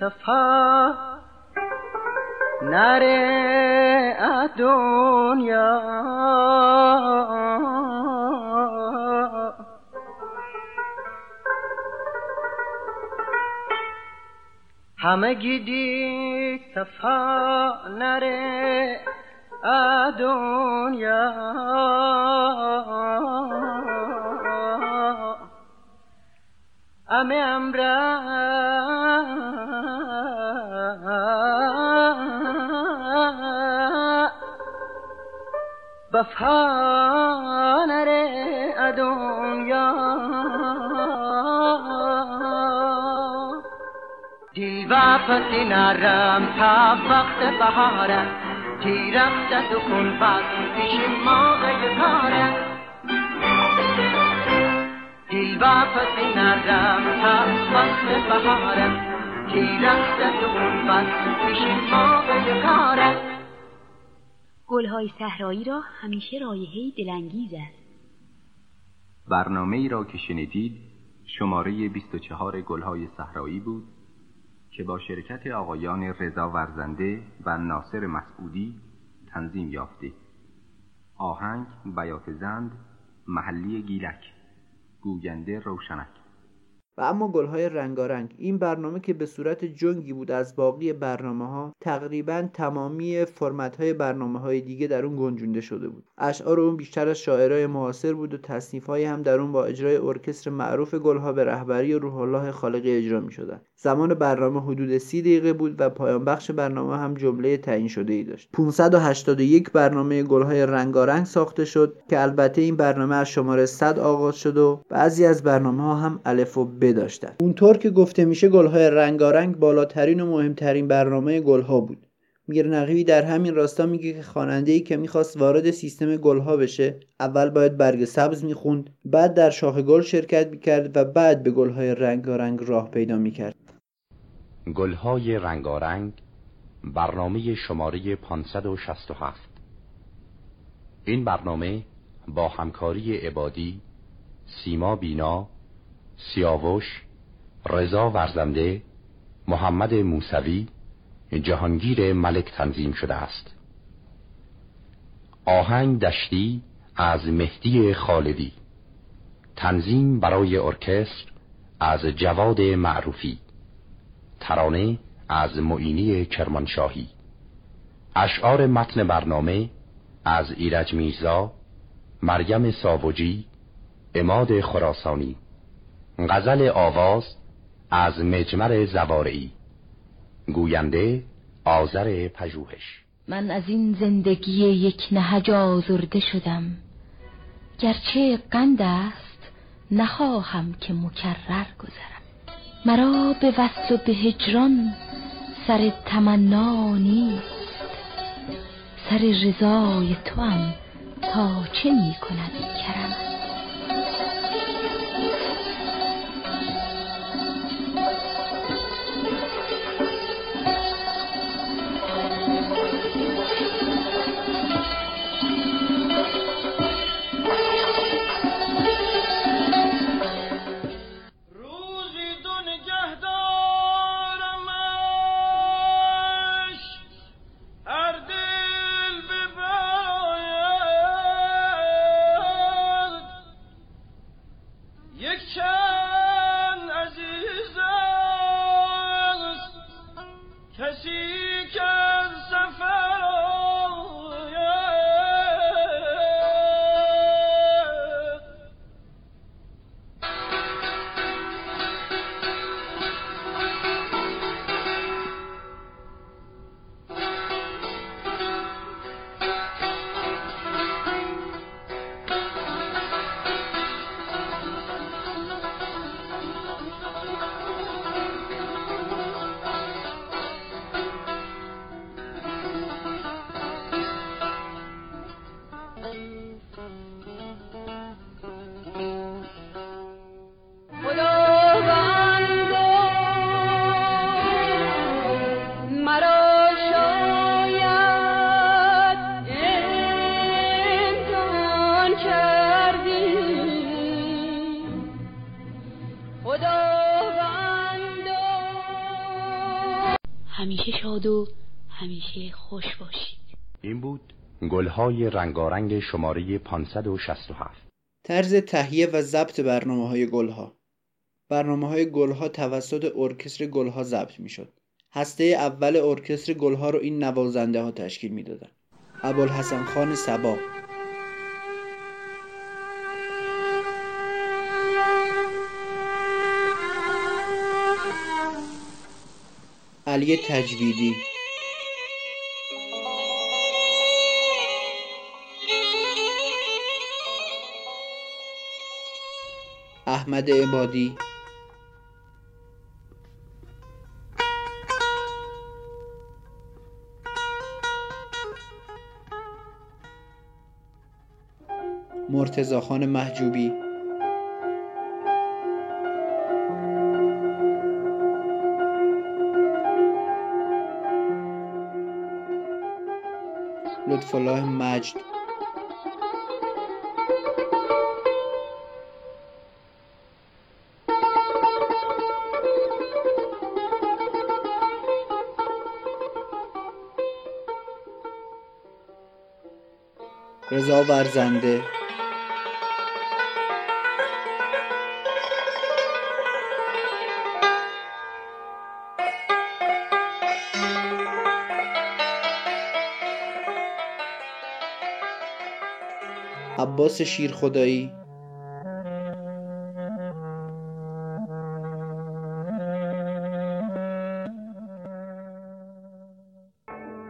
صفا. نره دنیا. همه گیدی صفا نره دنیا. امه امره بفانره دنیا. دل و پسی نرم تا وقت بهاره تی رفته تو کن پس پیش ما کاره دل و پسی نرم تا وقت بهاره تی رفته تو کن پس پیش ما کاره گلهای صحرایی را همیشه رایحه‌ای دلانگیز است. برنامه ای را که شنیدید شماره 24 گلهای صحرایی بود. که با شرکت آقایان رضا ورزنده و ناصر مسعودی تنظیم یافته. آهنگ بیات زند محلی گیلک. گوینده روشنک. و اما گلهای رنگارنگ. این برنامه که به صورت جنگی بود از باقی برنامه ها تقریبا تمامی فرمت های برنامه های دیگه در اون گنجونده شده بود. اشعار اون بیشتر از شاعرای معاصر بود و تصنیف هم در اون با اجرای ارکستر معروف گلها به رهبری روح الله خالقی اجرا می شدن زمان برنامه حدود سی دقیقه بود و پایان بخش برنامه هم جمله تعیین شده ای داشت 581 برنامه گلهای رنگارنگ ساخته شد که البته این برنامه از شماره 100 آغاز شد و بعضی از برنامه ها هم الف و ب داشتن. اونطور که گفته میشه گلهای رنگارنگ بالاترین و مهمترین برنامه گلها بود. میر نقیبی در همین راستا میگه که خواننده ای که می‌خواست وارد سیستم گلها بشه اول باید برگ سبز می‌خوند بعد در شاخ گل شرکت می‌کرد و بعد به گلهای رنگارنگ راه پیدا می‌کرد. گلهای رنگارنگ برنامه شماره 567 این برنامه با همکاری عبادی سیما بینا سیاوش رضا ورزنده محمد موسوی جهانگیر ملک تنظیم شده است. آهنگ دشتی از مهدی خالدی. تنظیم برای ارکستر از جواد معروفی. ترانه از معینی کرمانشاهی. اشعار متن برنامه از ایرج میرزا مریم ساوجی اماد خراسانی. غزل آواز از مجمر زوارعی. گوینده آذر پژوهش. من از این زندگی یک نهج آزرده شدم. گرچه قند است نخواهم که مکرر گذرم. مرا به وصل و به هجران سر تمنا نیست. سر رضای تو هم تا چه می کند کرم؟ گلهای رنگارنگ شماره 567 طرز تهیه و ضبط برنامه های گلها. برنامه های گلها توسط ارکستر گلها ضبط می شد هسته اول ارکستر گلها رو این نوازنده ها تشکیل می دادن ابوالحسن خان سبا. علی تجویدی. احمد عبادی. مرتزا خان محجوبی. فلاح مجد. رضا ورزنده. عباس شیرخدایی.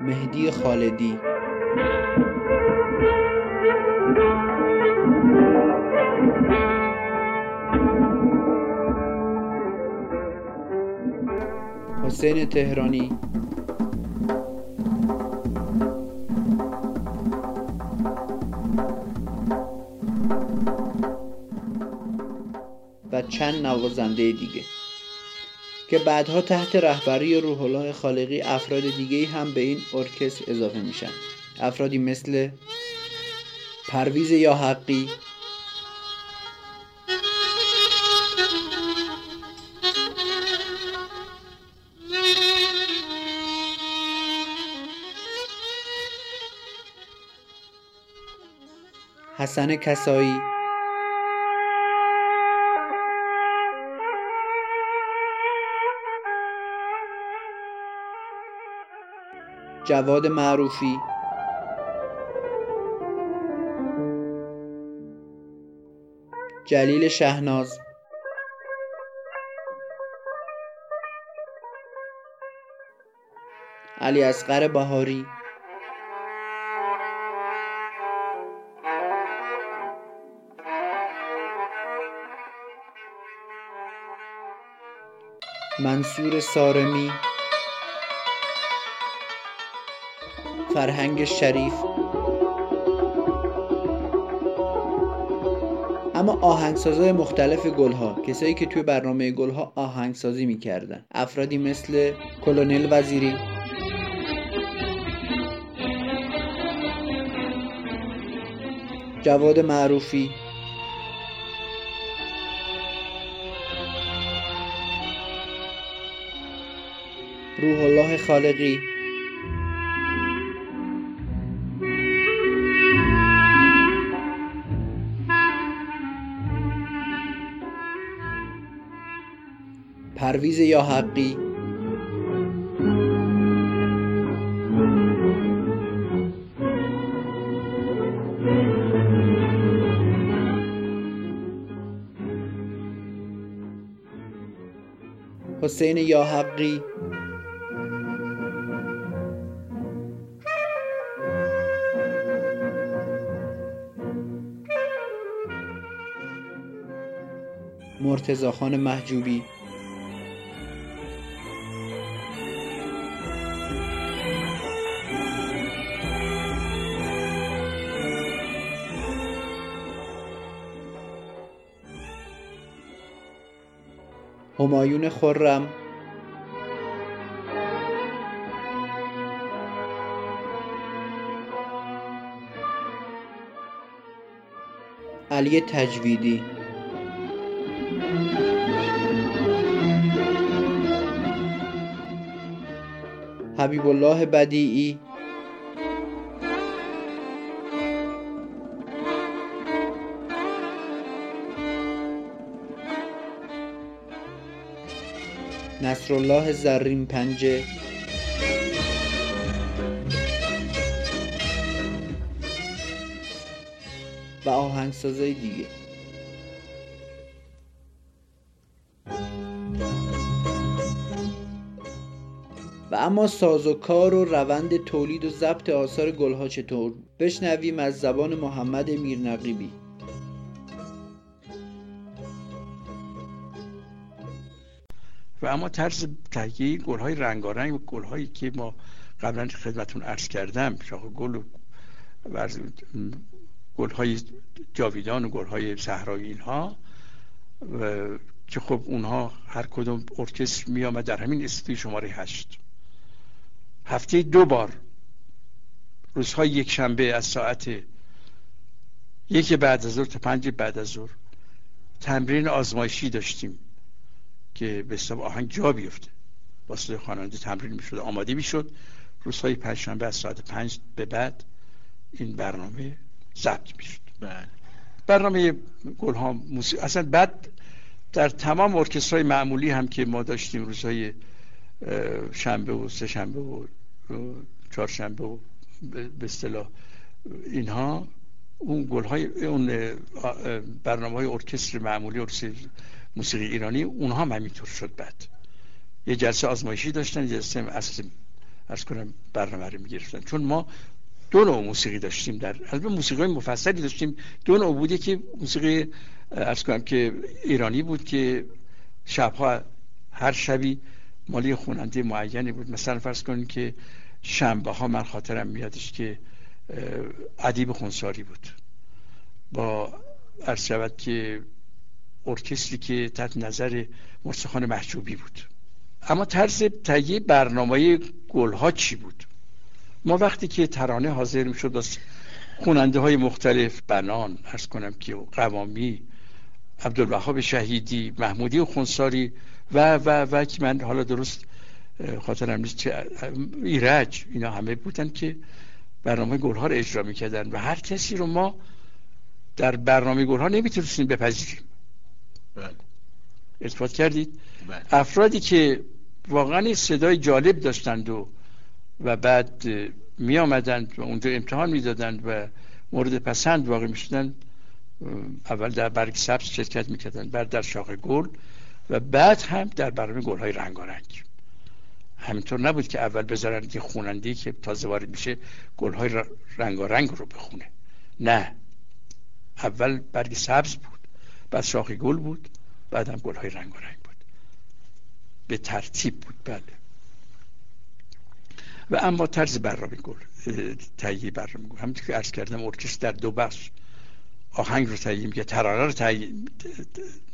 مهدی خالدی. حسین تهرانی. چند نوازنده دیگه که بعدها تحت رهبری روح الله خالقی افراد دیگه هم به این ارکستر اضافه میشن. افرادی مثل پرویز یا حقی. حسن کسایی. جواد معروفی. جلیل شهناز. علی اصغر بهاری. منصور سارمی. فرهنگ شریف. اما آهنگسازهای مختلف گلها کسایی که توی برنامه گلها آهنگسازی می‌کردن. افرادی مثل کلونل وزیری. جواد معروفی. روح الله خالقی. پرویز یا حقی. حسین یا حقی. مرتزا خان محجوبی. همایون خرم. علی تجویدی. حبیب الله بدیعی. نصرالله زرین پنجه و آهنگسازای دیگه. و اما سازوکار و روند تولید و ضبط آثار گلها چطور بشنویم از زبان محمد میرنقیبی. اما طرز تهیه گل های رنگارنگ و گل هایی که ما قبلا خدمتون عرض کردم شاخ گل و گل های جاویدان و گل های صحرایی اینها که خب اونها هر کدوم ارکستر می آمد در همین استودیو شماره هشت. هفته دو بار روزهای یک شنبه از ساعت یک بعد از ظهر تا پنج بعد از ظهر تمرین آزمایشی داشتیم. که به حساب آهنگ جا بیفته. واسه خواننده تمرین می‌شد آماده می‌شد. روزهای پنج شنبه از ساعت پنج به بعد این برنامه ضبط می‌شد. بله. برنامه گل ها موسیقی اصلا بعد در تمام ارکسترهای معمولی هم که ما داشتیم روزهای شنبه و سه شنبه و چهارشنبه و به اصطلاح اینها اون گل های اون برنامه های ارکستر معمولی ارکستر موسیقی ایرانی اونها هم همینطور شد بعد. یه جلسه آزمایشی داشتن جلسه اصل از کنم برنامه رو می‌گرفتن. چون ما دو نوع موسیقی داشتیم در البته موسیقی مفصلی داشتیم. دو نوع بودی که موسیقی از کنم که ایرانی بود که شبها هر شبی مالی خوننده معینی بود. مثلا فرض کنید که شنبه ها من خاطرم میادش که ادیب خونساری بود. با عرض که ارکستری که تحت نظر مرسخان محجوبی بود. اما طرز تهیه برنامه گلها چی بود؟ ما وقتی که ترانه حاضر می شد از خوننده های مختلف بنان ارز کنم که قوامی عبدالوهاب شهیدی محمودی خونساری و و و که من حالا درست خاطرم نیست ایرج اینا همه بودن که برنامه گلها رو اجرا می‌کردن و هر کسی رو ما در برنامه گلها نمی‌تونستیم بپذیریم. بله. اثبات کردید؟ بله. افرادی که واقعا صدای جالب داشتند و و بعد می آمدند و اونجا امتحان می‌دادند و مورد پسند واقع می شدند اول در برگ سبز شرکت می‌کردن بعد در شاخ گل و بعد هم در برنامه گل های رنگارنگ. همینطور نبود که اول بذارن که خونندی که تازه وارد میشه گل های رنگارنگ رو بخونه. نه. اول برگ سبز بود بعد شاخ گل بود بعد هم گل های رنگارنگ بود. به ترتیب بود بله. و اما طرز برنامه گل تهیه برنامه گل. همونطور که عرض کردم ارکستر در دو بخش. آهنگ رو تهیه می‌کرد ترانه رو تهیه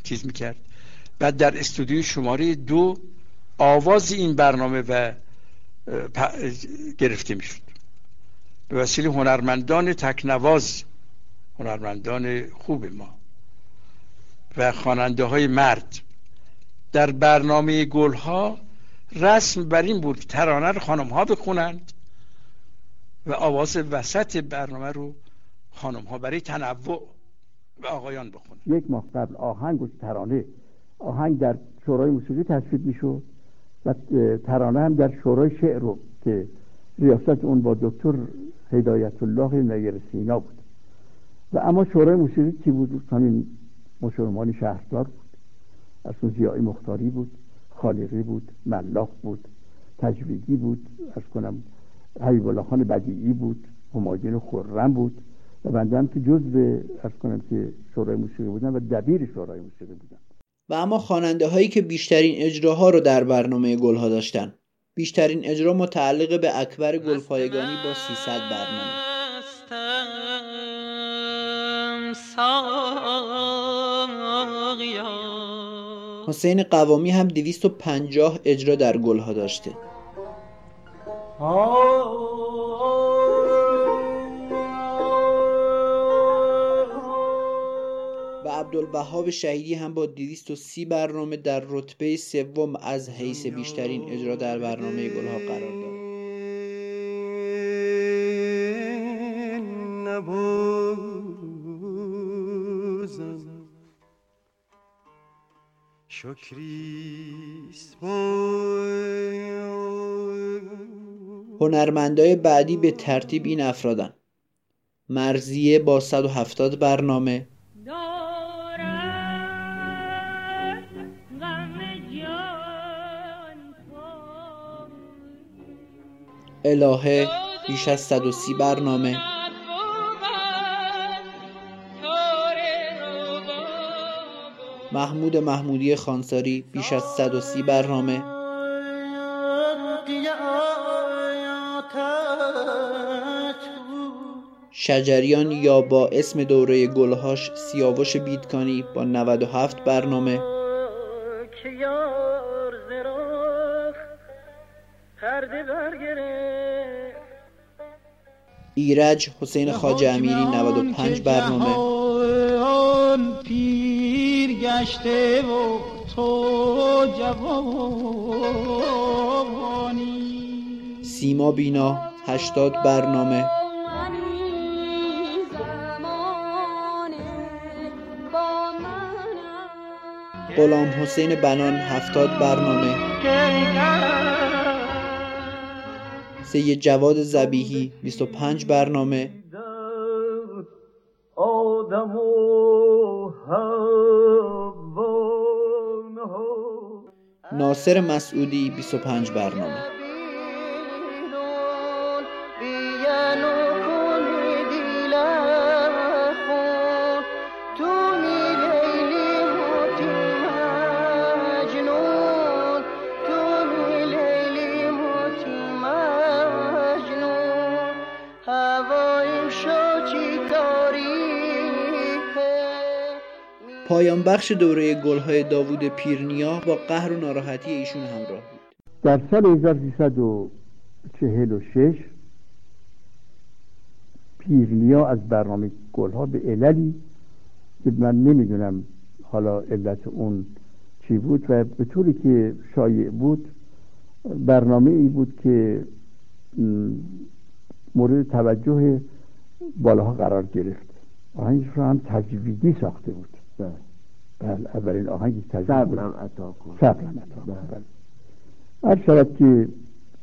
چیز می‌کرد. بعد در استودیوی شماره دو آواز این برنامه و گرفته می‌شد. به وسیله هنرمندان تکنواز هنرمندان خوب ما و خواننده های مرد در برنامه گلها رسم بر این بود ترانه رو خانم ها بخونند و آواز وسط برنامه رو خانم ها برای تنوع و آقایان بخونند. یک ماه قبل آهنگ و ترانه آهنگ در شورای موسیقی تصویب می‌شد. و ترانه هم در شورای شعر رو که ریاست اون با دکتر هدایت الله نیر سینا بود. و اما شورای موسیقی کی بود؟ همین مشرمانی شهردار بود. از اون زیایی مختاری بود خالقی بود ملاق بود تجویدی بود از کنم حبیب الله خان بدیعی بود همایون خرم بود و بنده هم که جزء از کنم که شورای موسیقی بودن و دبیر شورای موسیقی بودن. و اما خواننده هایی که بیشترین اجراها رو در برنامه گلها داشتن. بیشترین اجرا متعلق به اکبر گلپایگانی با 300 برنامه. حسین قوامی هم 250 اجرا در گلها داشته. و عبدالبهاب شهیدی هم با 230 برنامه در رتبه سوم از حیث بیشترین اجرا در برنامه گلها قرار داره هنرمندای بعدی به ترتیب این افرادن. مرزیه با 170 برنامه. الهه بیش از 130 برنامه. محمود محمودی خانساری بیش از 130 برنامه. شجریان یا با اسم دوره گلهاش سیاوش بیدکانی با 97 برنامه. ایرج حسین خاج امیری 95 برنامه. پیر گشته و تو جوانی. سیما بینا 80 برنامه. غلام حسین بنان 70 برنامه. سید جواد زبیهی 25 برنامه. ناصر مسعودی 25 برنامه. پایان بخش دوره گلهای داوود پیرنیا با قهر و ناراحتی ایشون همراه بود. در سال 1346 پیرنیا از برنامه گلها به عللی که من نمی‌دونم حالا علت اون چی بود و به طوری که شایع بود برنامه ای بود که مورد توجه بالاها قرار گرفت. آهنگش رو هم تجویدی ساخته بود. اولین آهنگی تجوید صبرم عطا کن. صبرم عطا کن. بله. شود که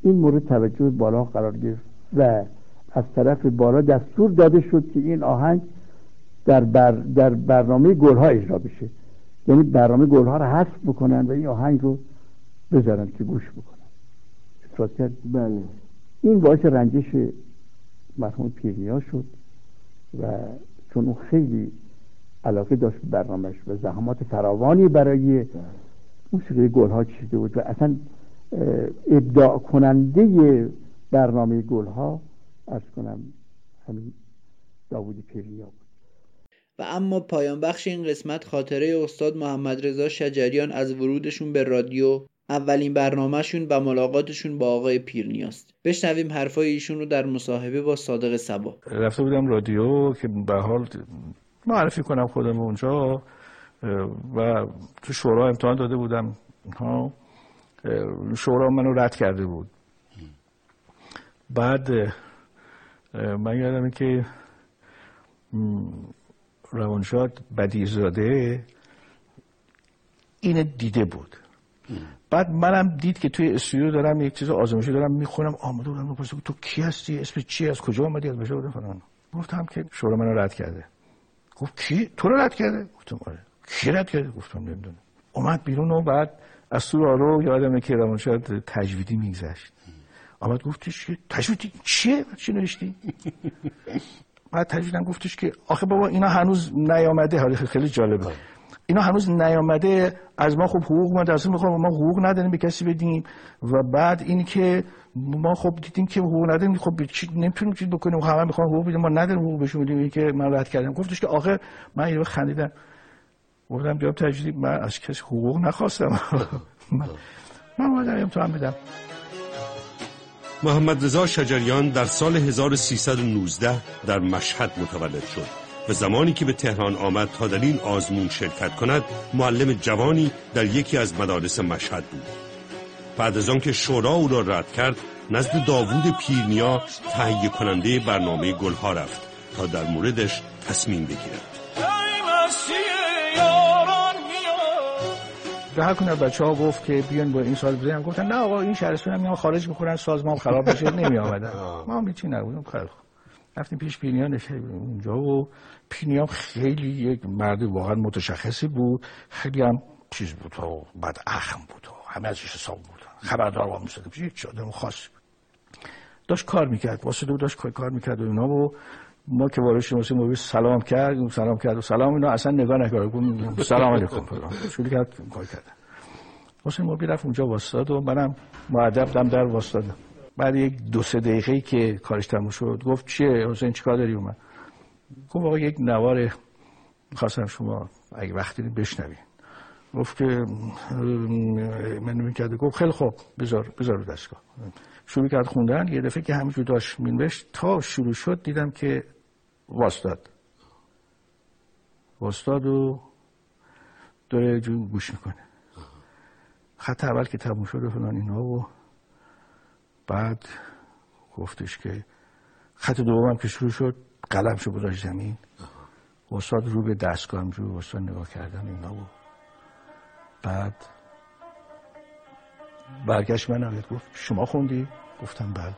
این مورد توجه بالا قرار گرفت و از طرف بالا دستور داده شد که این آهنگ در, بر در برنامه گلها اجرا بشه. یعنی برنامه گلها رو حذف بکنن و این آهنگ رو بذارن که گوش بکنن. افراد کرد؟ بله. این باعث رنجش مرحوم پیرنیا شد و چون اون خیلی علاقه داشت برنامهش و زحمات فراوانی برای موسیقی گلها چیده بود و اصلا ابداع کننده برنامه گلها ارز کنم همین داوود پیریا بود. و اما پایان بخش این قسمت خاطره استاد محمد رضا شجریان از ورودشون به رادیو اولین برنامهشون و ملاقاتشون با آقای پیرنیاست بشنویم حرفای ایشون رو در مصاحبه با صادق سبا. رفته بودم رادیو که به حال معرفی کنم خودم اونجا و تو شورا امتحان داده بودم. ها شورا منو رد کرده بود. بعد من یادم که روانشاد بدیزاده این دیده بود. بعد منم دید که توی استودیو دارم یک چیز آزمایشی دارم می‌خونم. آمده بودم تو کی هستی؟ اسم چی؟ از کجا اومدی؟ از بشه بودم فلان. گفتم که شورا منو رد کرده. گفت کی؟ تو رو رد کرده؟ گفتم آره. کی رد کرده؟ گفتم نمی‌دونم. اومد بیرون و بعد از تو رو یادمه که روانشاد تجویدی میگذشت. آمد گفتش که تجویدی چیه؟ چی نوشتی؟ بعد تجویدم گفتش که آخه بابا اینا هنوز نیامده. حالا خیلی جالبه. اینا هنوز نیامده. از ما خب حقوق ما دست می‌خوام ما حقوق نداریم به کسی بدیم. و بعد این که ما خب دیدیم که حقوق نداریم. خب چی نمی‌تونیم چیز بکنیم. همه می‌خوان حقوق بدیم ما نداریم حقوق بهشون بدیم. که من رد کردم. گفتش که آخه من یه خندیدم. گفتم جواب تجدید من از کسی حقوق نخواستم. من اومدم امتحان بدم. محمد رضا شجریان در سال 1319 در مشهد متولد شد و زمانی که به تهران آمد تا در این آزمون شرکت کند معلم جوانی در یکی از مدارس مشهد بود. بعد از آنکه شورا او را رد کرد نزد داوود پیرنیا تهیه کننده برنامه گلها رفت تا در موردش تصمیم بگیرد. به هر کنه بچه ها گفت که بیان با این سال بزنیم گفتن نه آقا این شهرستان هم خارج می‌کنن سازمان خراب بشه نمی آمدن ما هم نبودیم خیلی رفتیم پیش پینیا نشستیم اونجا و پینیا خیلی یک مرد واقعا متشخصی بود. خیلی هم چیز بود و بعد اخم بود و همه ازش حساب بود. خبردار با می‌شد پیش هیچ آدم خاص. داشت کار می‌کرد. واسه دو داشت کار می‌کرد و اینا و ما که وارد شدیم ما سلام کرد سلام کرد و سلام اینا. اصلا نگاه نکرد. سلام علیکم. شروع کرد کار کردن واسه ما رفت اونجا واسطاد و منم معدب دم در واسطادم بعد یک دو سه دقیقه که کارش تموم شد گفت چیه؟ حسین چیکار داری؟ اومد. گفت آقا یک نوار خواستم شما اگه وقتی بشنوین گفت که من می‌کرده گفت خیلی خوب بذار بذار رو دستگاه. شروع کرد خوندن. یه دفعه که همینجور داشت مینوشت تا شروع شد دیدم که واستاد. واستاد و داره جون گوش می‌کنه. خط اول که تموم شد و فلان اینا و بعد گفتش که خط دومم که شروع شد قلم شو گذاشت زمین. استاد رو به دستگاه رو استاد نگاه کردن اینا بود بعد برگشت من نوید گفت شما خوندی؟ گفتم بله.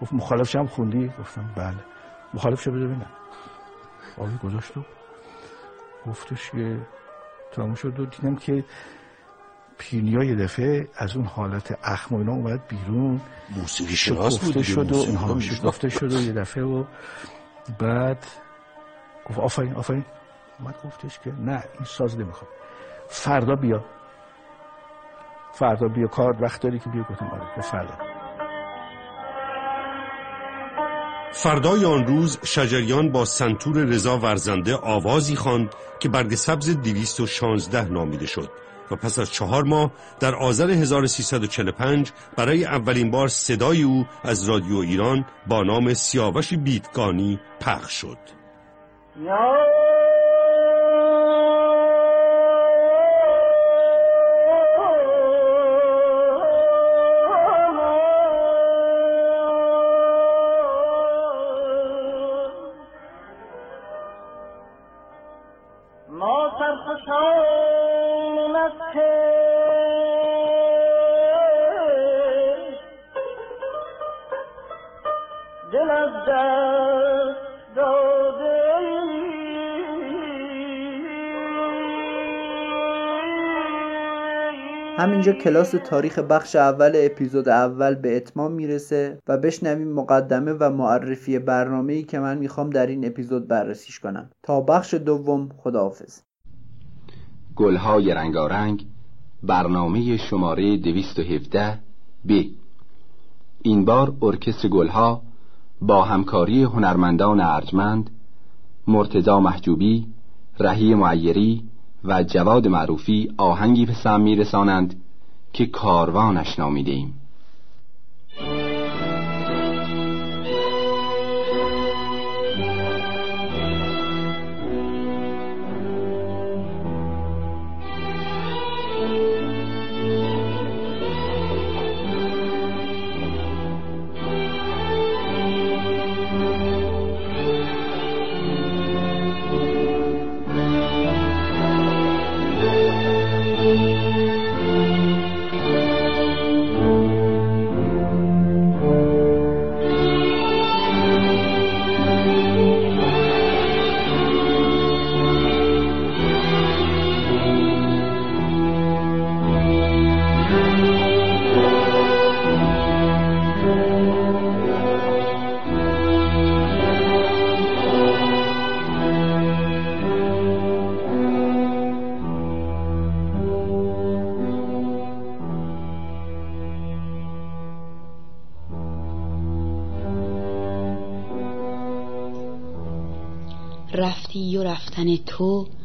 گفت مخالفش هم خوندی؟ گفتم بله. مخالفش بده ببینم. آقای گذاشت گفتش که تمام شد و دیدم که پینیا یه دفعه از اون حالت اخم و اینا اومد بیرون. موسیقی شناس بود شد و اینها شکفته شد و یه دفعه و بعد گفت آفرین آفرین. اومد گفتش که نه این ساز نمی‌خواد. فردا بیا. فردا بیا. کار وقت داری که بیا گفتم آره فردا. فردای آن روز شجریان با سنتور رضا ورزنده آوازی خواند که برگ سبز 216 نامیده شد و پس از چهار ماه در آذر 1345 برای اولین بار صدای او از رادیو ایران با نام سیاوش بیتگانی پخش شد. همینجا کلاس تاریخ بخش اول اپیزود اول به اتمام می‌رسه و بشنویم مقدمه و معرفی برنامه ای که من می‌خوام در این اپیزود بررسیش کنم. تا بخش دوم خداحافظ. گلهای رنگارنگ برنامه شماره 217 ب. این بار ارکستر گلها با همکاری هنرمندان ارجمند مرتزا محجوبی رهی معیری و جواد معروفی آهنگی به سم میرسانند. که کاروانش نامیده ایم. رفتی و